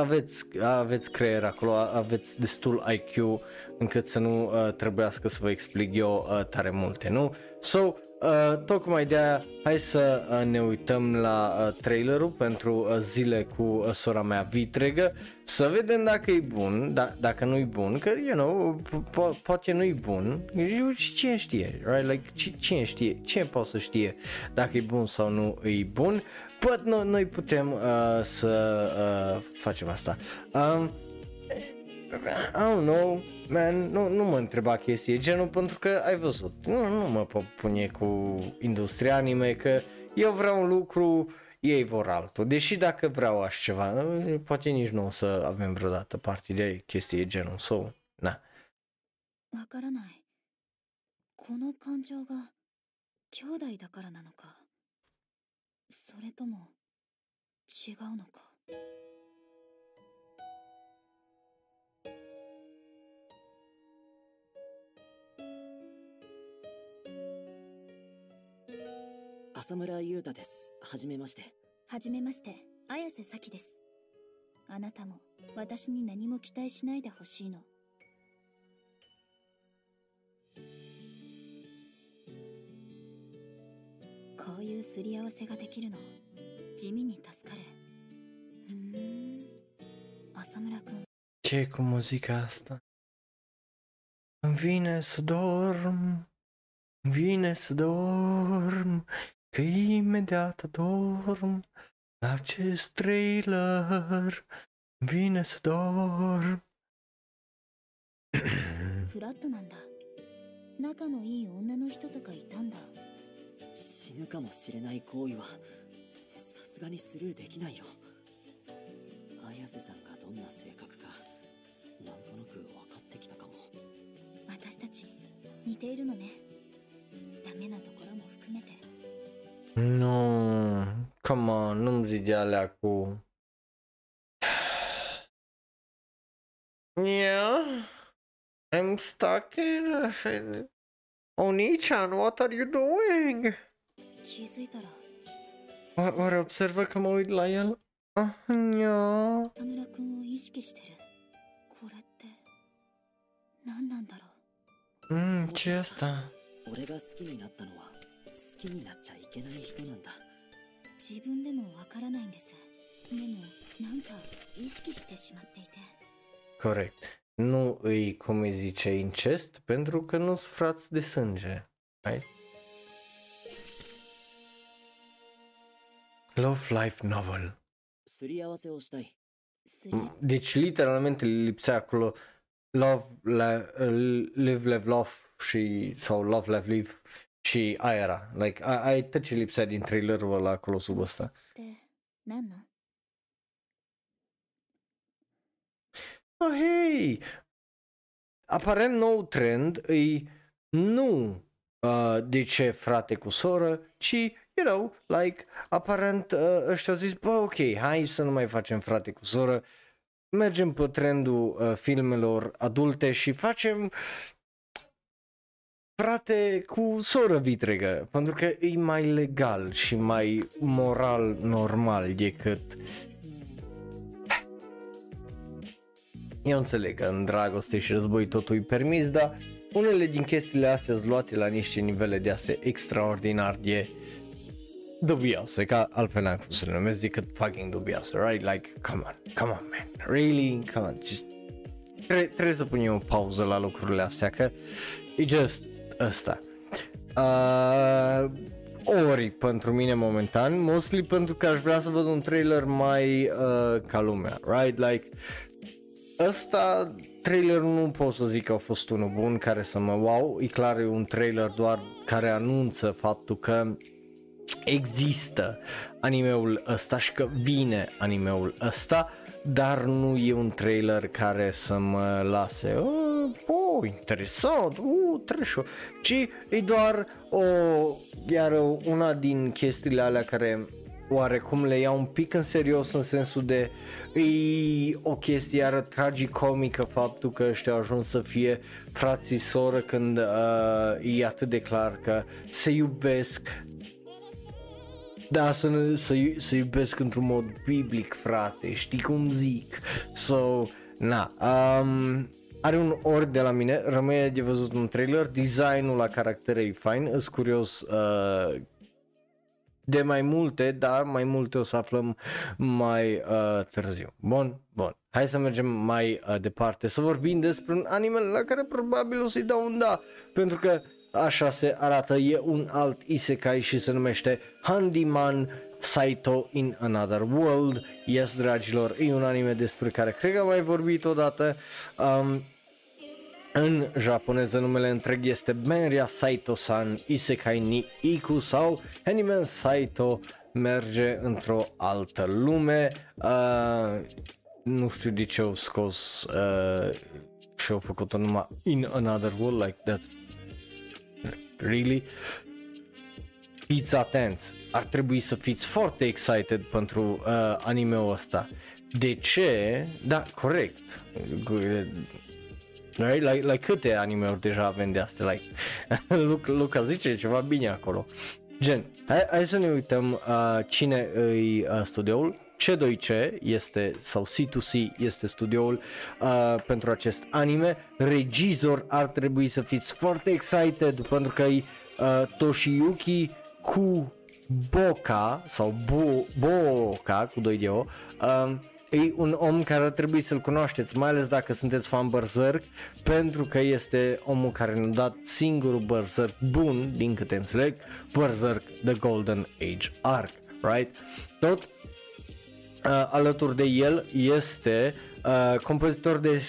Speaker 1: aveți, aveți creier acolo, aveți destul IQ încât să nu uh, trebuiască să vă explic eu uh, tare multe, nu? So, Uh, tocmai de aia hai să uh, ne uităm la uh, trailerul pentru uh, zile cu uh, sora mea vitregă să vedem dacă e bun, da, dacă nu e bun, că you know, po- poate nu e bun, și cine știe, right? Like, cine știe, cine poate să știe dacă e bun sau nu e bun, but no, noi putem uh, să uh, facem asta. Um, I don't know, man, nu, nu mă întreba chestie genul pentru că ai văzut, nu, nu mă pot pune cu industria anime că eu vreau un lucru, ei vor altul. Deși dacă vreau așa ceva, poate nici nu o să avem vreodată parte de chestie genul, so, na. わからない。この感情が兄弟だからなのか、それとも違うのか。
Speaker 4: 浅村優太です。はじめまして。
Speaker 5: はじめまして、綾瀬咲です。あなたも私に何も期待しないでほしいの。こういうすり合わせができるの、地味に助かる。ふん、浅村君。
Speaker 1: Ce cu muzica asta? Îmi vine să dorm, vine să dorm imediat adorm la acest trailer vine să dorm (coughs)
Speaker 5: フラットなんだ。仲のいい女の人とかいたんだ。
Speaker 4: 死ぬかもしれない行為はさすがにスルーできないよ。綾瀬さんがどんな性格かなんとなく分かってきたかも。
Speaker 5: 私たち似ているのね。ダメなところも含めて
Speaker 1: Nu, come on, nu-mi zi de alea cu... Yeah, I'm stuck in... Onichan, what are you doing? Oare observă că mă uit la el? Ah, yeah.
Speaker 5: 田村君を意識してるこれって何なんだろ
Speaker 1: ううん、チェスタ
Speaker 4: 俺が好きになったのはきになっちゃい けない人なんだ
Speaker 5: 自分でもわからないんですでもなんか意識してしまっていて
Speaker 1: Corect. Nu îi, cum îi zice, incest pentru că nu sunt frați de sânge. Right? Love Life Novel. Deci literalmente lipsea acolo Love, Live, Live, Love și sau Love, Live, Live și aia era. Like, a, ai tot ce lipsea din trailerul ăla acolo sub ăsta. Oh, hei! Aparent nou trend îi nu uh, de ce frate cu soră, ci, you know, like, aparent uh, ăștia au zis, bă, ok, hai să nu mai facem frate cu soră, mergem pe trendul uh, filmelor adulte și facem frate cu soră vitregă, pentru că e mai legal și mai moral normal decât Eu înțeleg că în dragoste și război totul e permis, dar unele din chestiile astea sunt luate la niște nivele de astea extraordinar de dubioase, ca altfel n-am cum să le numesc decât fucking dubioase, right? Like, come on, come on, man, really, come on, just Tre- trebuie să punem o pauză la lucrurile astea, că e just ăsta. Uh, ori pentru mine momentan, mostly pentru că aș vrea să văd un trailer mai uh, ca lumea, right? Like, ăsta trailerul nu pot să zic că a fost unul bun care să mă wow, e clar e un trailer doar care anunță faptul că există animeul ăsta și că vine animeul ăsta, dar nu e un trailer care să mă lase, oh, oh interesant, uh, trash ci e doar o, iar una din chestiile alea care oarecum le iau un pic în serios în sensul de e o chestie iară tragicomică faptul că ăștia au ajuns să fie frații soră când uh, e atât de clar că se iubesc da, să, ne, să, să iubesc într-un mod biblic, frate, știi cum zic? So, na, um, are un ori de la mine, rămâne de văzut un trailer, designul la caractere e fain, îs curios uh, de mai multe, dar mai multe o să aflăm mai uh, târziu. Bun, bun. Hai să mergem mai uh, departe, să vorbim despre un anime la care probabil o să-i dau un da, pentru că așa se arată, e un alt isekai și se numește Handyman Saito in Another World. Yes, dragilor, e un anime despre care cred că am mai vorbit odată. Um, în japoneză numele întreg este Benria Saito-san Isekai ni Iku sau Handyman Saito merge într-o altă lume. Uh, nu știu de ce au scos uh, și au făcut-o numai in another world like that. Really? Fiți atenți, ar trebui să fiți foarte excited pentru uh, anime-ul ăsta. De ce? Da, corect. Right? Like, like câte anime-uri deja avem de astea? Like, (laughs) Luca, Luca zice ceva bine acolo. Gen, hai, hai să ne uităm uh, cine îi uh, studioul. C2C este, sau C2C este studioul uh, pentru acest anime. Regizor ar trebui să fiți foarte excited pentru că e uh, Toshiyuki Kuboka sau Bo, Boka cu 2 de O. Uh, e un om care ar trebui să-l cunoașteți, mai ales dacă sunteți fan Berserk, pentru că este omul care ne-a dat singurul Berserk bun, din câte înțeleg, Berserk The Golden Age Arc, right? Tot uh, alături de el este uh, compozitor de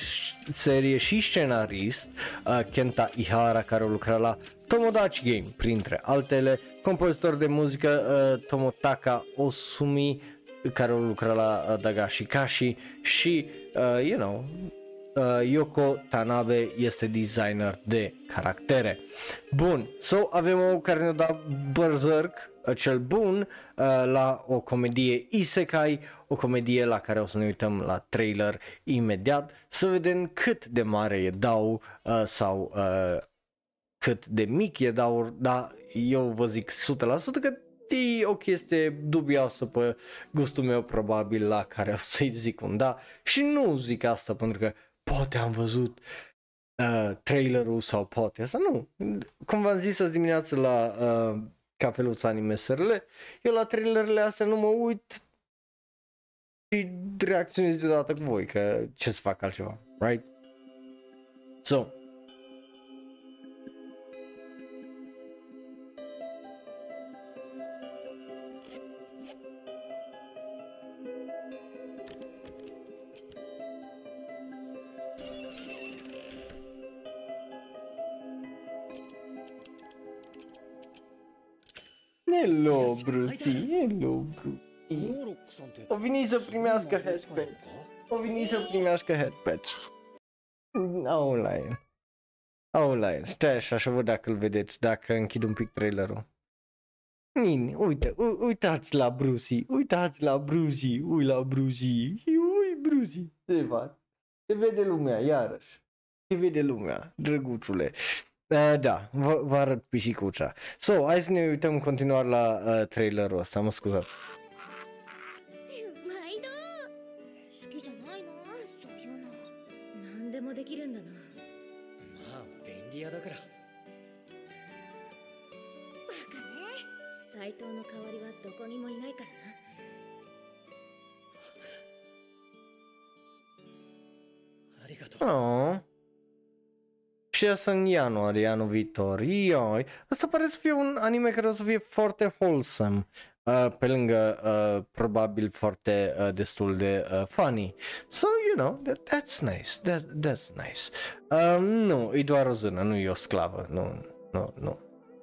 Speaker 1: serie și scenarist uh, Kenta Ihara care a lucrat la Tomodachi Game printre altele, compozitor de muzică uh, Tomotaka Osumi care au lucrat la uh, Dagashi Kashi și, uh, you know, uh, Yoko Tanabe este designer de caractere. Bun, so avem o care ne-a dat Berserk, uh, cel bun, uh, la o comedie Isekai, o comedie la care o să ne uităm la trailer imediat, să vedem cât de mare e dau uh, sau uh, cât de mic e dau, dar eu vă zic 100% că e o chestie dubioasă pe gustul meu probabil la care o să-i zic un da și nu zic asta pentru că poate am văzut uh, trailerul sau poate asta, nu. Cum v-am zis azi dimineață la uh, cafeluța anime SRL, eu la trailerele astea nu mă uit și reacționez deodată cu voi, că ce să fac altceva, right? So,
Speaker 2: Brutilul, Brutil.
Speaker 1: O veni să primească headpatch. O veni să primească headpatch. Online. Online. Stai așa și văd dacă îl vedeți, dacă închid un pic trailerul. Nini, uite, u- uitați la Bruzi, uitați la Bruzi, ui la Bruzi, ui Bruzi. Se va. Se vede lumea, iarăși. Se vede lumea, drăguțule. Uh, da, vă, vă arăt pisicuța. So, hai să ne uităm în continuare la uh, trailerul ăsta, mă scuzați.
Speaker 5: 毎
Speaker 1: Și asta în ianuarie anul viitor. Ioi. Asta pare să fie un anime care o să fie foarte wholesome. Uh, pe lângă uh, probabil foarte uh, destul de uh, funny. So, you know, that, that's nice. That, that's nice. Um, nu, e doar o zână, nu e o sclavă. Nu, nu, nu.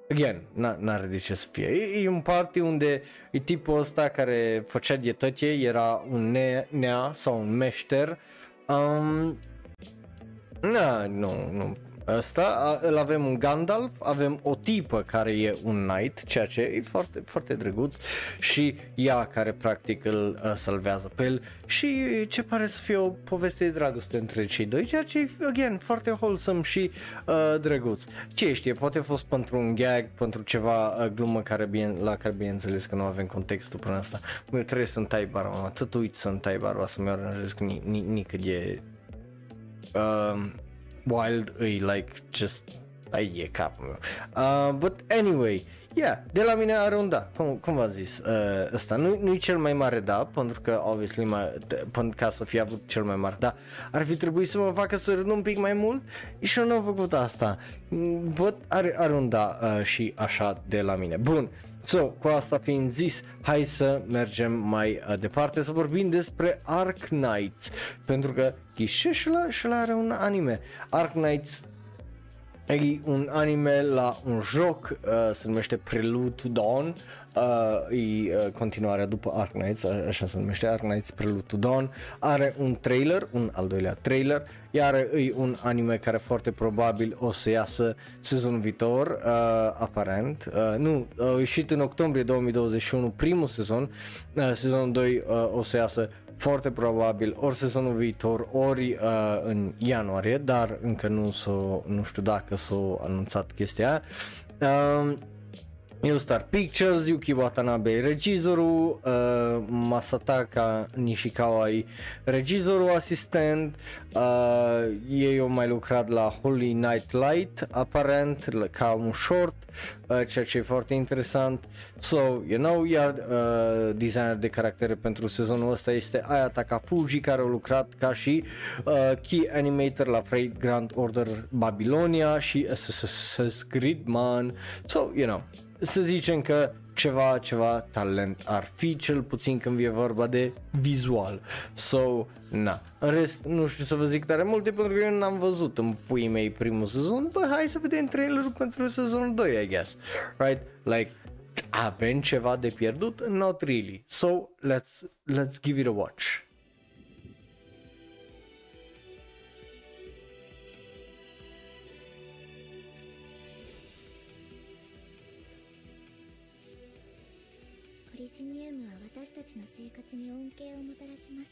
Speaker 1: Again, n- n-are de ce să fie. E, e un party unde e tipul ăsta care făcea dietăție, era un ne- nea sau un meșter. Um, Na, nu, nu. Ăsta, a- îl avem un Gandalf, avem o tipă care e un knight, ceea ce e foarte, foarte drăguț și ea care practic îl uh, salvează pe el și ce pare să fie o poveste de dragoste între cei doi, ceea ce e, again, foarte wholesome și uh, drăguț. Ce știe, poate a fost pentru un gag, pentru ceva uh, glumă care bine, la care bineînțeles că nu avem contextul până asta. Mă, trebuie să-mi tai barba, mă, tot uit să-mi tai barba să mi aranjez ni, ni, nică de um, wild îi like just ai e capul meu. Uh, but anyway, yeah, de la mine are un da, cum, cum v-am zis, uh, ăsta nu, nu e cel mai mare da, pentru că obviously mai, t- pentru ca să fie avut cel mai mare da, ar fi trebuit să mă facă să râd un pic mai mult și eu nu am făcut asta. Mm, But are, are un da uh, și așa de la mine. Bun, So, cu asta fiind zis, hai să mergem mai uh, departe să vorbim despre Ark Knights, pentru că ghișe și la, și la are un anime. Ark Knights E un anime la un joc, uh, se numește Prelude to Dawn, uh, e uh, continuarea după Ark Knights, a- așa se numește Ark Knights Prelude to Dawn, are un trailer, un al doilea trailer, iar e un anime care foarte probabil o să iasă sezonul viitor, uh, aparent, uh, nu, a ieșit în octombrie 2021 primul sezon, uh, sezonul 2 uh, o să iasă foarte probabil ori sezonul viitor, ori uh, în ianuarie, dar încă nu, s-o, nu știu dacă s-a anunțat chestia. Aia. Um, Eu Star Pictures, Yuki Watanabe e regizorul, uh, Masataka Nishikawa e regizorul asistent, uh, ei au mai lucrat la Holy Night Light, aparent, la- ca un short, uh, ceea ce e foarte interesant. So, you know, iar uh, designer de caractere pentru sezonul ăsta este Aya Takafuji, care a lucrat ca și uh, key animator la Freight Grand Order Babylonia și Assassin's Creed Man. So, you know, să zicem că ceva, ceva talent ar fi, cel puțin când vine vorba de vizual. So, na. În rest, nu știu să vă zic tare multe pentru că eu n-am văzut în puii mei primul sezon, bă, hai să vedem trailerul pentru sezonul 2, I guess. Right? Like, avem ceva de pierdut? Not really. So, let's, let's give it a watch.
Speaker 5: たちの生活に恩恵をもたらします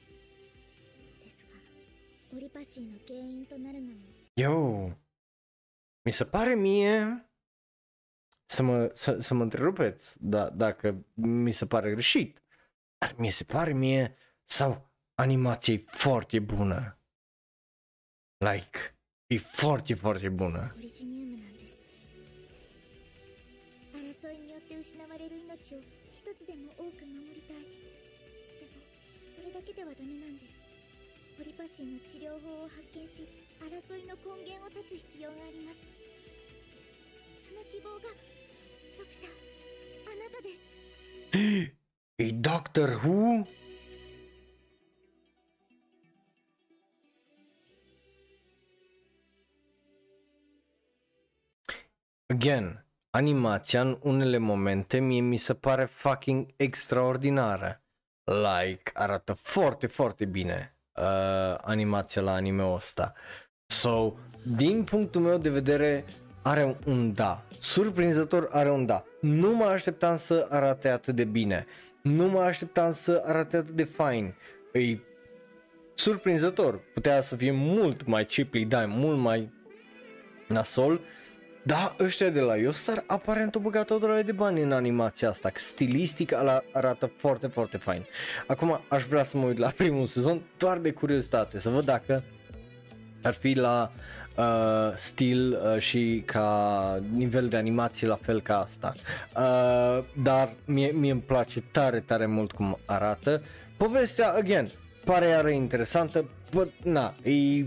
Speaker 5: ですがオリパシーの原因となるのも
Speaker 1: Yo, mi se pare mie să mă, să, să mă întrerupeți da, dacă mi se pare greșit, dar mi se pare mie sau animația e foarte bună. Like, e foarte, foarte bună.
Speaker 5: ポリジニウムなんです争いによって失われる命を一つでも多く守りたいでもそれ だけではダメなんです。ポリパシーの治療法を発見し争いの根源を断つ必要があります。その希望がドクターあなたです。(gasps)
Speaker 1: えドクターフー again Animația în unele momente mie mi se pare fucking extraordinară. Like, arată foarte, foarte bine uh, animația la anime-ul ăsta. So, din punctul meu de vedere, are un, un da. Surprinzător are un da. Nu mă așteptam să arate atât de bine. Nu mă așteptam să arate atât de fain. E surprinzător. Putea să fie mult mai cheaply done, mult mai nasol. Da, ăștia de la Yostar aparent au băgat o droaie de bani în animația asta, că stilistic ala- arată foarte, foarte fain. Acum aș vrea să mă uit la (laughs) primul sezon doar de curiozitate, să văd dacă ar fi la uh, stil uh, și ca nivel de animație la fel ca asta. Uh, dar mie, mie îmi place tare, tare mult cum arată. Povestea, again, pare iară interesantă, but, na, e,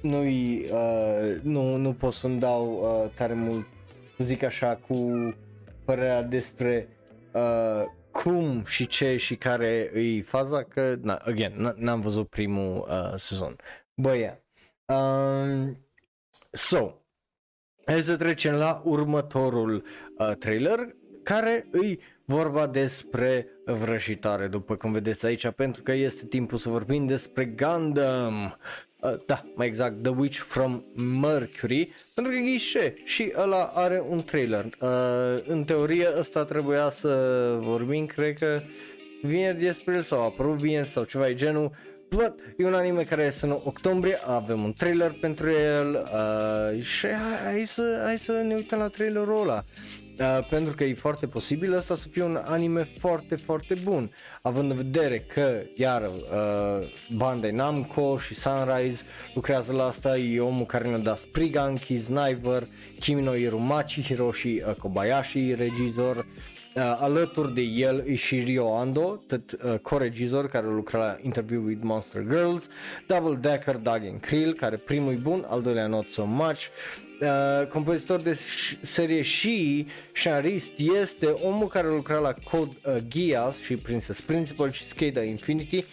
Speaker 1: nu uh, nu, nu pot să-mi dau uh, tare mult, să zic așa, cu părerea despre uh, cum și ce și care e faza, că, na, again, n- n-am văzut primul uh, sezon. Bă, yeah. Um, so, hai să trecem la următorul uh, trailer, care îi vorba despre vrăjitoare, după cum vedeți aici, pentru că este timpul să vorbim despre Gundam. Uh, da, mai exact, The Witch from Mercury, pentru că ghișe și ăla are un trailer. Uh, în teorie ăsta trebuia să vorbim, cred că vineri despre el sau a apărut vineri sau ceva de genul. But, e un anime care este în octombrie, avem un trailer pentru el uh, și hai, hai, să, hai să ne uităm la trailerul ăla. Uh, pentru că e foarte posibil asta să fie un anime foarte, foarte bun, având în vedere că, iar, uh, Bandai Namco și Sunrise lucrează la asta, e omul care ne-a dat Spriggan, Sniper, Kimino Irumachi, Hiroshi uh, Kobayashi, regizor, uh, alături de el e și Rio Ando, tot uh, co-regizor care lucra la Interview with Monster Girls, Double Decker Dagen Krill, care primul e bun, al doilea not so much, Uh, compozitor de serie și scenarist este omul care lucra la Code uh, Geass și Princess Principal și Skate Infinity,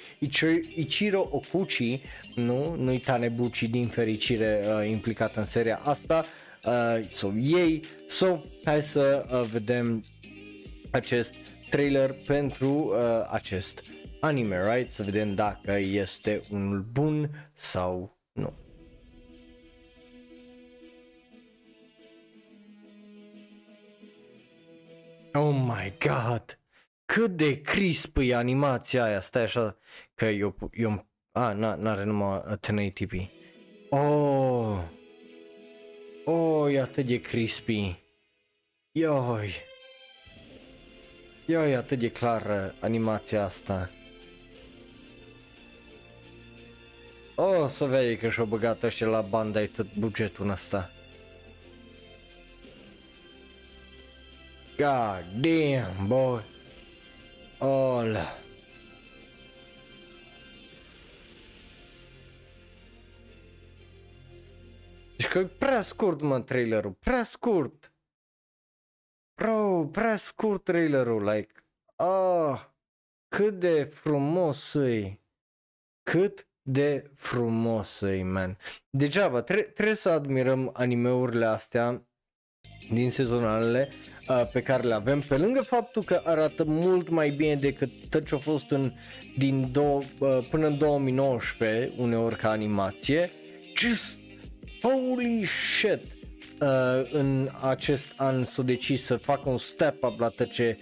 Speaker 1: Ichiro Okuchi, nu, nu-i Tanebuchi din fericire uh, implicat în seria asta, uh, so ei, so hai să uh, vedem acest trailer pentru uh, acest anime, right? Să vedem dacă este unul bun sau nu. Oh my god! Cât de crisp e animația aia, stai așa, că eu, eu a, n-are numai 1080p. Oh! Oh, e atât de crispy. Ioi! Ioi, e atât de clară animația asta. Oh, să vezi că și-au băgat ăștia la banda tot bugetul ăsta. God damn, boy. All. Deci că e prea scurt, mă, trailerul, prea scurt. Bro, prea scurt trailerul, like, ah, cât de frumos e. Cât de frumos e, man. Degeaba, tre- trebuie să admirăm animeurile astea din sezonalele uh, pe care le avem, pe lângă faptul că arată mult mai bine decât tot ce a fost în, din două, uh, până în 2019, uneori ca animație, just holy shit! Uh, în acest an s-a decis să facă un step up la tot ce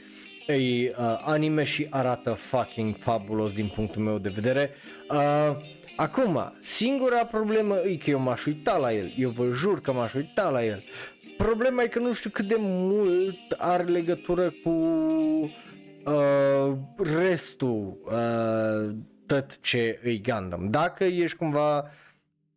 Speaker 1: e uh, anime și arată fucking fabulos din punctul meu de vedere. Uh, acum, singura problemă e că eu m-aș uita la el, eu vă jur că m-aș uita la el. Problema e că nu știu cât de mult are legătură cu uh, restul, uh, tot ce îi Gundam. Dacă ești cumva,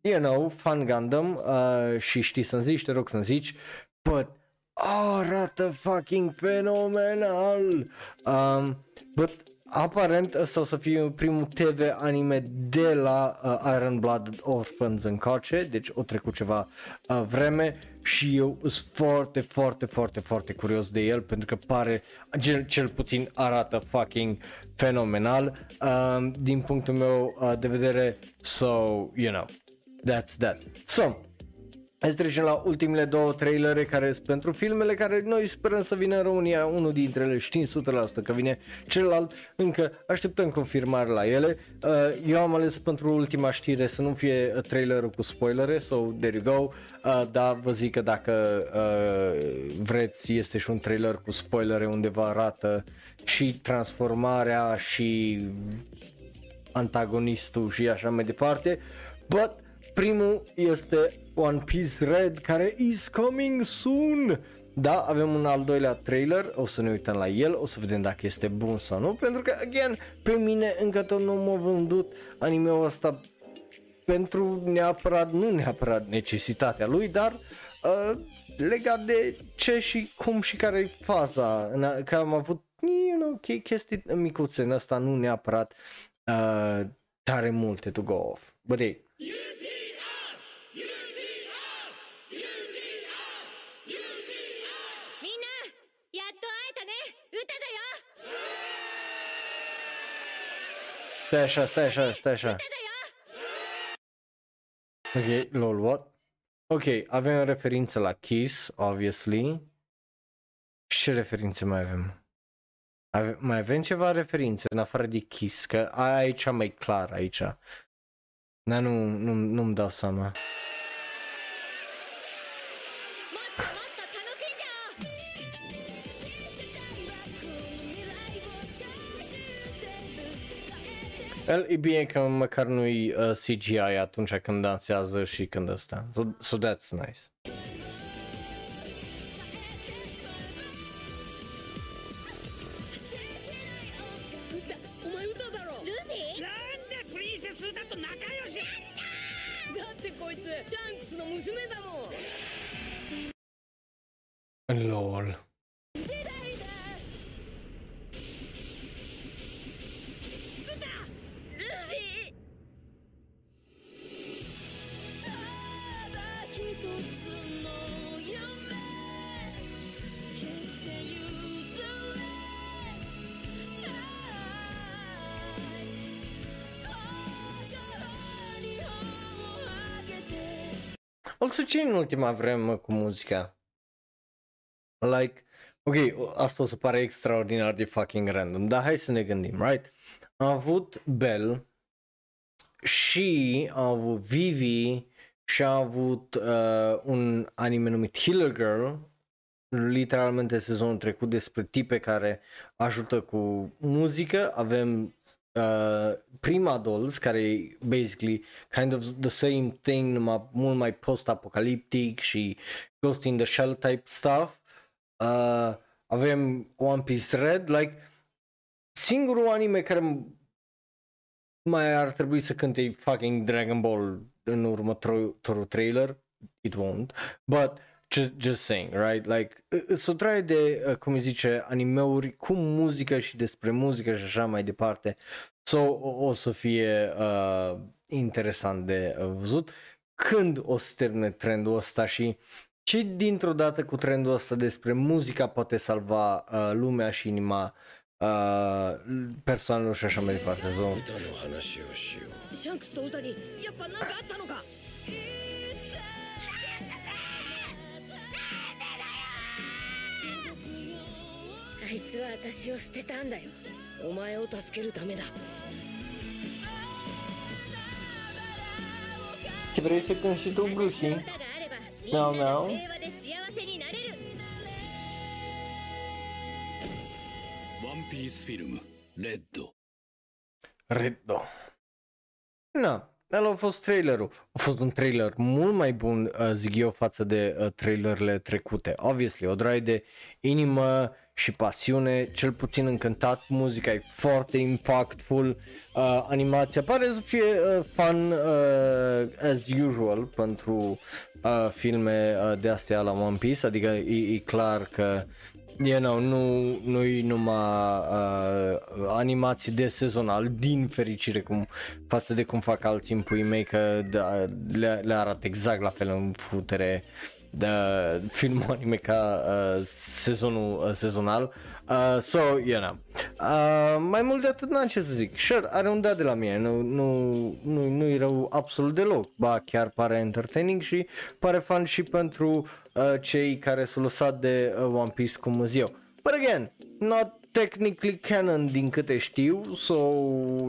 Speaker 1: you know, fan Gundam uh, și știi să-mi zici, te rog să-mi zici, but oh, arată fucking fenomenal. Um, but aparent ăsta o să fie primul TV anime de la uh, Iron Blood Orphans încoace, deci o trecut ceva uh, vreme și eu sunt foarte, foarte, foarte, foarte curios de el pentru că pare, cel, cel puțin arată fucking fenomenal uh, din punctul meu uh, de vedere, so, you know, that's that. So, Hai să trecem la ultimele două trailere care sunt pentru filmele care noi sperăm să vină în România, unul dintre ele știm 100% că vine, celălalt. Încă așteptăm confirmare la ele. Uh, eu am ales pentru ultima știre să nu fie trailerul cu spoilere, so there you go, uh, dar vă zic că dacă uh, vreți este și un trailer cu spoilere unde vă arată și transformarea și antagonistul și așa mai departe, but primul este One Piece Red care is coming soon. Da, avem un al doilea trailer, o să ne uităm la el, o să vedem dacă este bun sau nu, pentru că, again, pe mine încă tot nu m-a vândut animeul ăsta pentru neapărat, nu neapărat necesitatea lui, dar uh, legat de ce și cum și care e faza, că am avut, you know, chestii micuțe în asta, nu neapărat uh, tare multe to go off. But hey, Stai așa, stai așa, stai așa. Ok, lol, what? Ok, avem o referință la Kiss, obviously. Ce referințe mai avem? Ave- mai avem ceva referințe în afară de Kiss, că aici mai clar, aici. Dar nu, nu, nu-mi dau seama. El, e bine că măcar nu-i uh, CGI atunci când dansează și când ăsta. So, so that's nice. Also ce în ultima vreme cu muzica? Like, ok, asta o să pare extraordinar de fucking random, dar hai să ne gândim, right? Am avut Bell și am avut Vivi și am avut uh, un anime numit Healer Girl, literalmente sezonul trecut despre tipe care ajută cu muzică, avem uh, Prima Dolls, care e basically kind of the same thing, numai mult mai post-apocaliptic și Ghost in the Shell type stuff. Uh, avem One Piece Red, like singurul anime care m- mai ar trebui să cânte e fucking Dragon Ball în următorul trailer, it won't, but just, just saying, right? Like, să o traie de, uh, cum îi zice, animeuri cu muzică și despre muzică și așa mai departe. So, o, o să fie uh, interesant de uh, văzut când o să termine trendul ăsta și ce dintr-o dată cu trendul ăsta despre muzica poate salva uh, lumea și inima uh, persoanelor și așa mai departe. So,
Speaker 3: あいつは私を捨てたんだよお前を助けるためだ
Speaker 2: Quebrei esse gancho do Gucci. Não, não. One Piece Film Red.
Speaker 1: Red. Na, ăla a fost trailerul. A fost un trailer mult mai bun, uh, zic eu, față de uh, trailerele trecute. Obviously, o draie de inimă, și pasiune, cel puțin încântat, muzica e foarte impactful, uh, animația pare să fie uh, fun uh, as usual pentru uh, filme uh, de astea la One Piece, adică e, e clar că You know, nu, nu e numai uh, animații de sezonal, din fericire, cum, față de cum fac alții în puii mei, că da, le, le arată exact la fel în futere de filmul (laughs) anime ca uh, sezonul uh, sezonal. Uh, so, you know. Uh, mai mult de atât n-am ce să zic. Sure, are un da de la mine, nu, nu, nu, nu-i rău absolut deloc. Ba, chiar pare entertaining și pare fun și pentru uh, cei care s-au lăsat de uh, One Piece cum zic eu. But again, not technically canon din câte știu, so,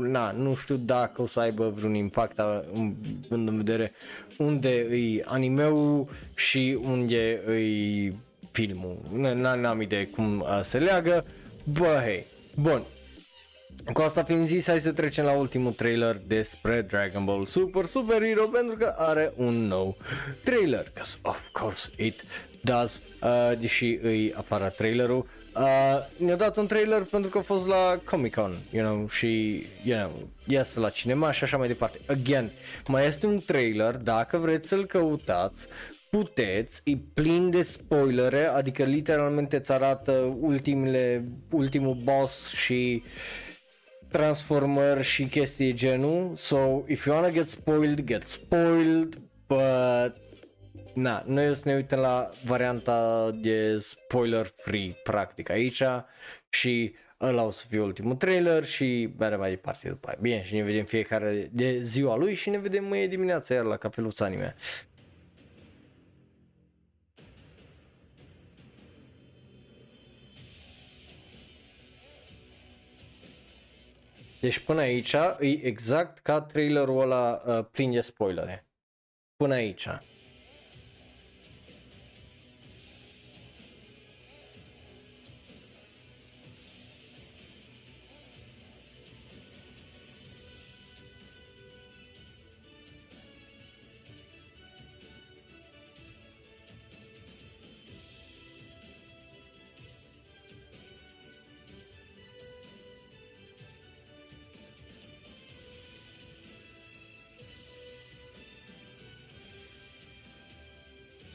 Speaker 1: na, nu știu dacă o să aibă vreun impact având în vedere unde e animeul și unde e filmul. N- N-am idee cum uh, se leagă, bă, hei, bun. Cu asta fiind zis, hai să trecem la ultimul trailer despre Dragon Ball Super Super Hero pentru că are un nou trailer. Because of course it does, uh, deși îi apară trailerul. Uh, ne-a dat un trailer pentru că a fost la Comic Con, you know, și, you know, iasă la cinema și așa mai departe. Again, mai este un trailer, dacă vreți să-l căutați, puteți, e plin de spoilere, adică literalmente îți arată ultimele, ultimul boss și transformări și chestii de genul. So, if you wanna get spoiled, get spoiled, but na, noi o să ne uităm la varianta de spoiler free practic aici și ăla o să fie ultimul trailer și mergem mai departe după aia. Bine, și ne vedem fiecare de ziua lui și ne vedem mâine dimineața iar la cafeluța anime. Deci până aici e exact ca trailerul ăla uh, plin de spoilere. Până aici.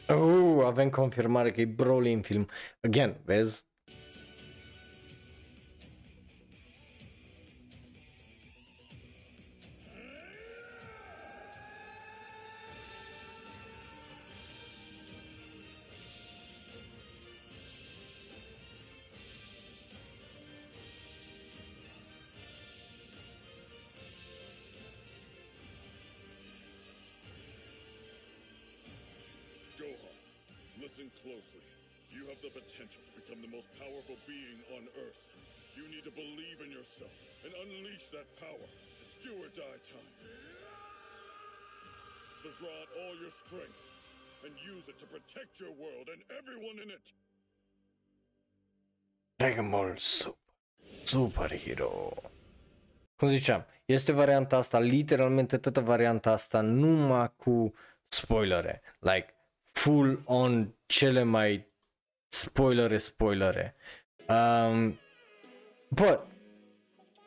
Speaker 1: Uh, avem confirmare că e Broly în film. Again, vezi?
Speaker 6: Unleash that power. It's do or die time. So draw out all your strength and use it to protect your world and everyone in it.
Speaker 1: Dragon Ball Super. Superhero. Cum ziceam, este varianta asta, literalmente toată varianta asta, numai cu spoilere. Like, full on cele mai spoilere, spoilere. Um, but,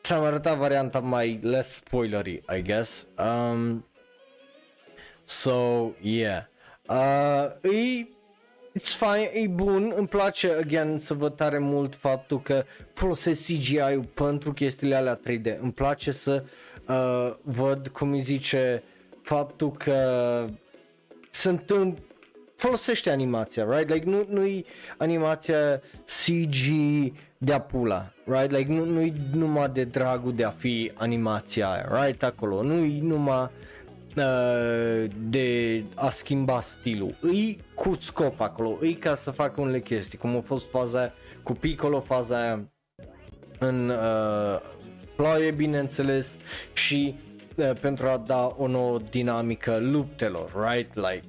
Speaker 1: ți-am arătat varianta mai less spoilery, I guess. Um, so, yeah. Uh, e It's fine, e bun, îmi place again să văd tare mult faptul că folosesc CGI-ul pentru chestiile alea 3D. Îmi place să uh, văd cum îi zice faptul că sunt în folosește animația, right? Like nu nu-i animația CG de-a pula, right? Like nu, nu-i numai de dragul de a fi animația aia, right? Acolo, nu-i numai uh, de a schimba stilul. Îi cu scop acolo, îi ca să facă unele chestii, cum a fost faza aia cu Piccolo, faza aia în uh, ploaie, bineînțeles, și uh, pentru a da o nouă dinamică luptelor, right? Like,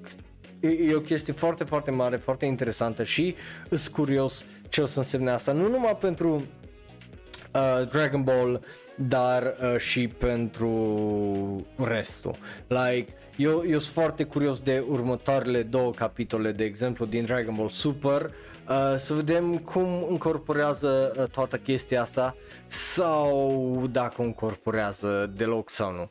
Speaker 1: e, e o chestie foarte, foarte mare, foarte interesantă și îs curios ce o să însemne asta, nu numai pentru uh, Dragon Ball, dar uh, și pentru restul. Like, eu, eu sunt foarte curios de următoarele două capitole, de exemplu, din Dragon Ball Super, uh, să vedem cum încorporează uh, toată chestia asta sau dacă încorporează deloc sau nu.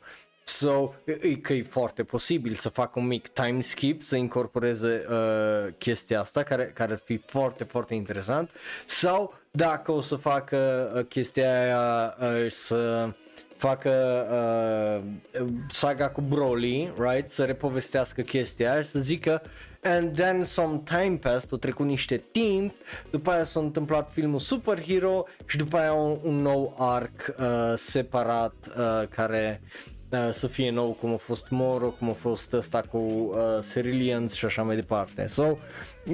Speaker 1: So, e că e foarte posibil să fac un mic time skip, să incorporeze uh, chestia asta, care, care ar fi foarte, foarte interesant, sau dacă o să facă uh, chestia aia uh, să facă uh, saga cu Broly, right, să repovestească chestia aia și să zică and then some time passed, a trecut niște timp, după aia s-a întâmplat filmul Superhero și după aia un, un nou arc uh, separat uh, care uh, să fie nou cum a fost Moro, cum a fost ăsta cu uh, Ceruleans și așa mai departe. So,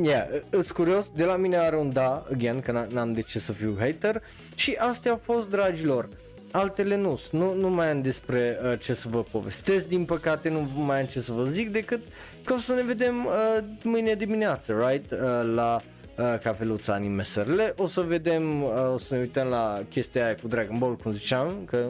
Speaker 1: yeah, îs curios, de la mine are un da, again, că n- n-am de ce să fiu hater și astea au fost, dragilor. Altele nu, nu, nu mai am despre uh, ce să vă povestesc, din păcate nu mai am ce să vă zic decât că o să ne vedem uh, mâine dimineață, right, uh, la uh, cafeluța anime SRL, o să vedem, uh, o să ne uităm la chestia aia cu Dragon Ball, cum ziceam, că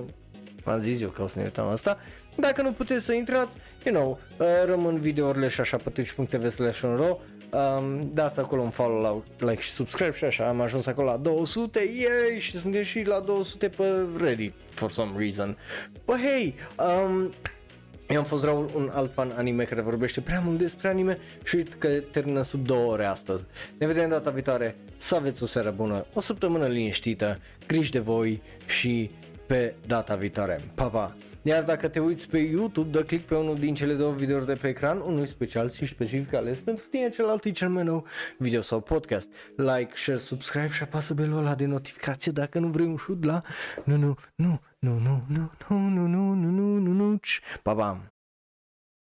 Speaker 1: am zis eu că o să ne uităm la asta. Dacă nu puteți să intrați, you know, uh, rămân videourile și așa pe twitch.tv slash unro. Um, dați acolo un follow, like și subscribe și așa, am ajuns acolo la 200, yay, și suntem și la 200 pe Reddit, for some reason. But hey, um, eu am fost Raul, un alt fan anime care vorbește prea mult despre anime și uite că termină sub două ore astăzi. Ne vedem data viitoare, să aveți o seară bună, o săptămână liniștită, griji de voi și pe data viitoare. Pa, pa! Iar dacă te uiți pe YouTube, dă click pe unul din cele două videouri de pe ecran, unul special și specific ales pentru tine, celălalt e cel mai nou video sau podcast. Like, share, subscribe și apasă belul ăla de notificație dacă nu vrei un șut la... Nu, nu, nu, nu, nu, nu, nu, nu, nu, nu, nu, nu, nu, pa, pa!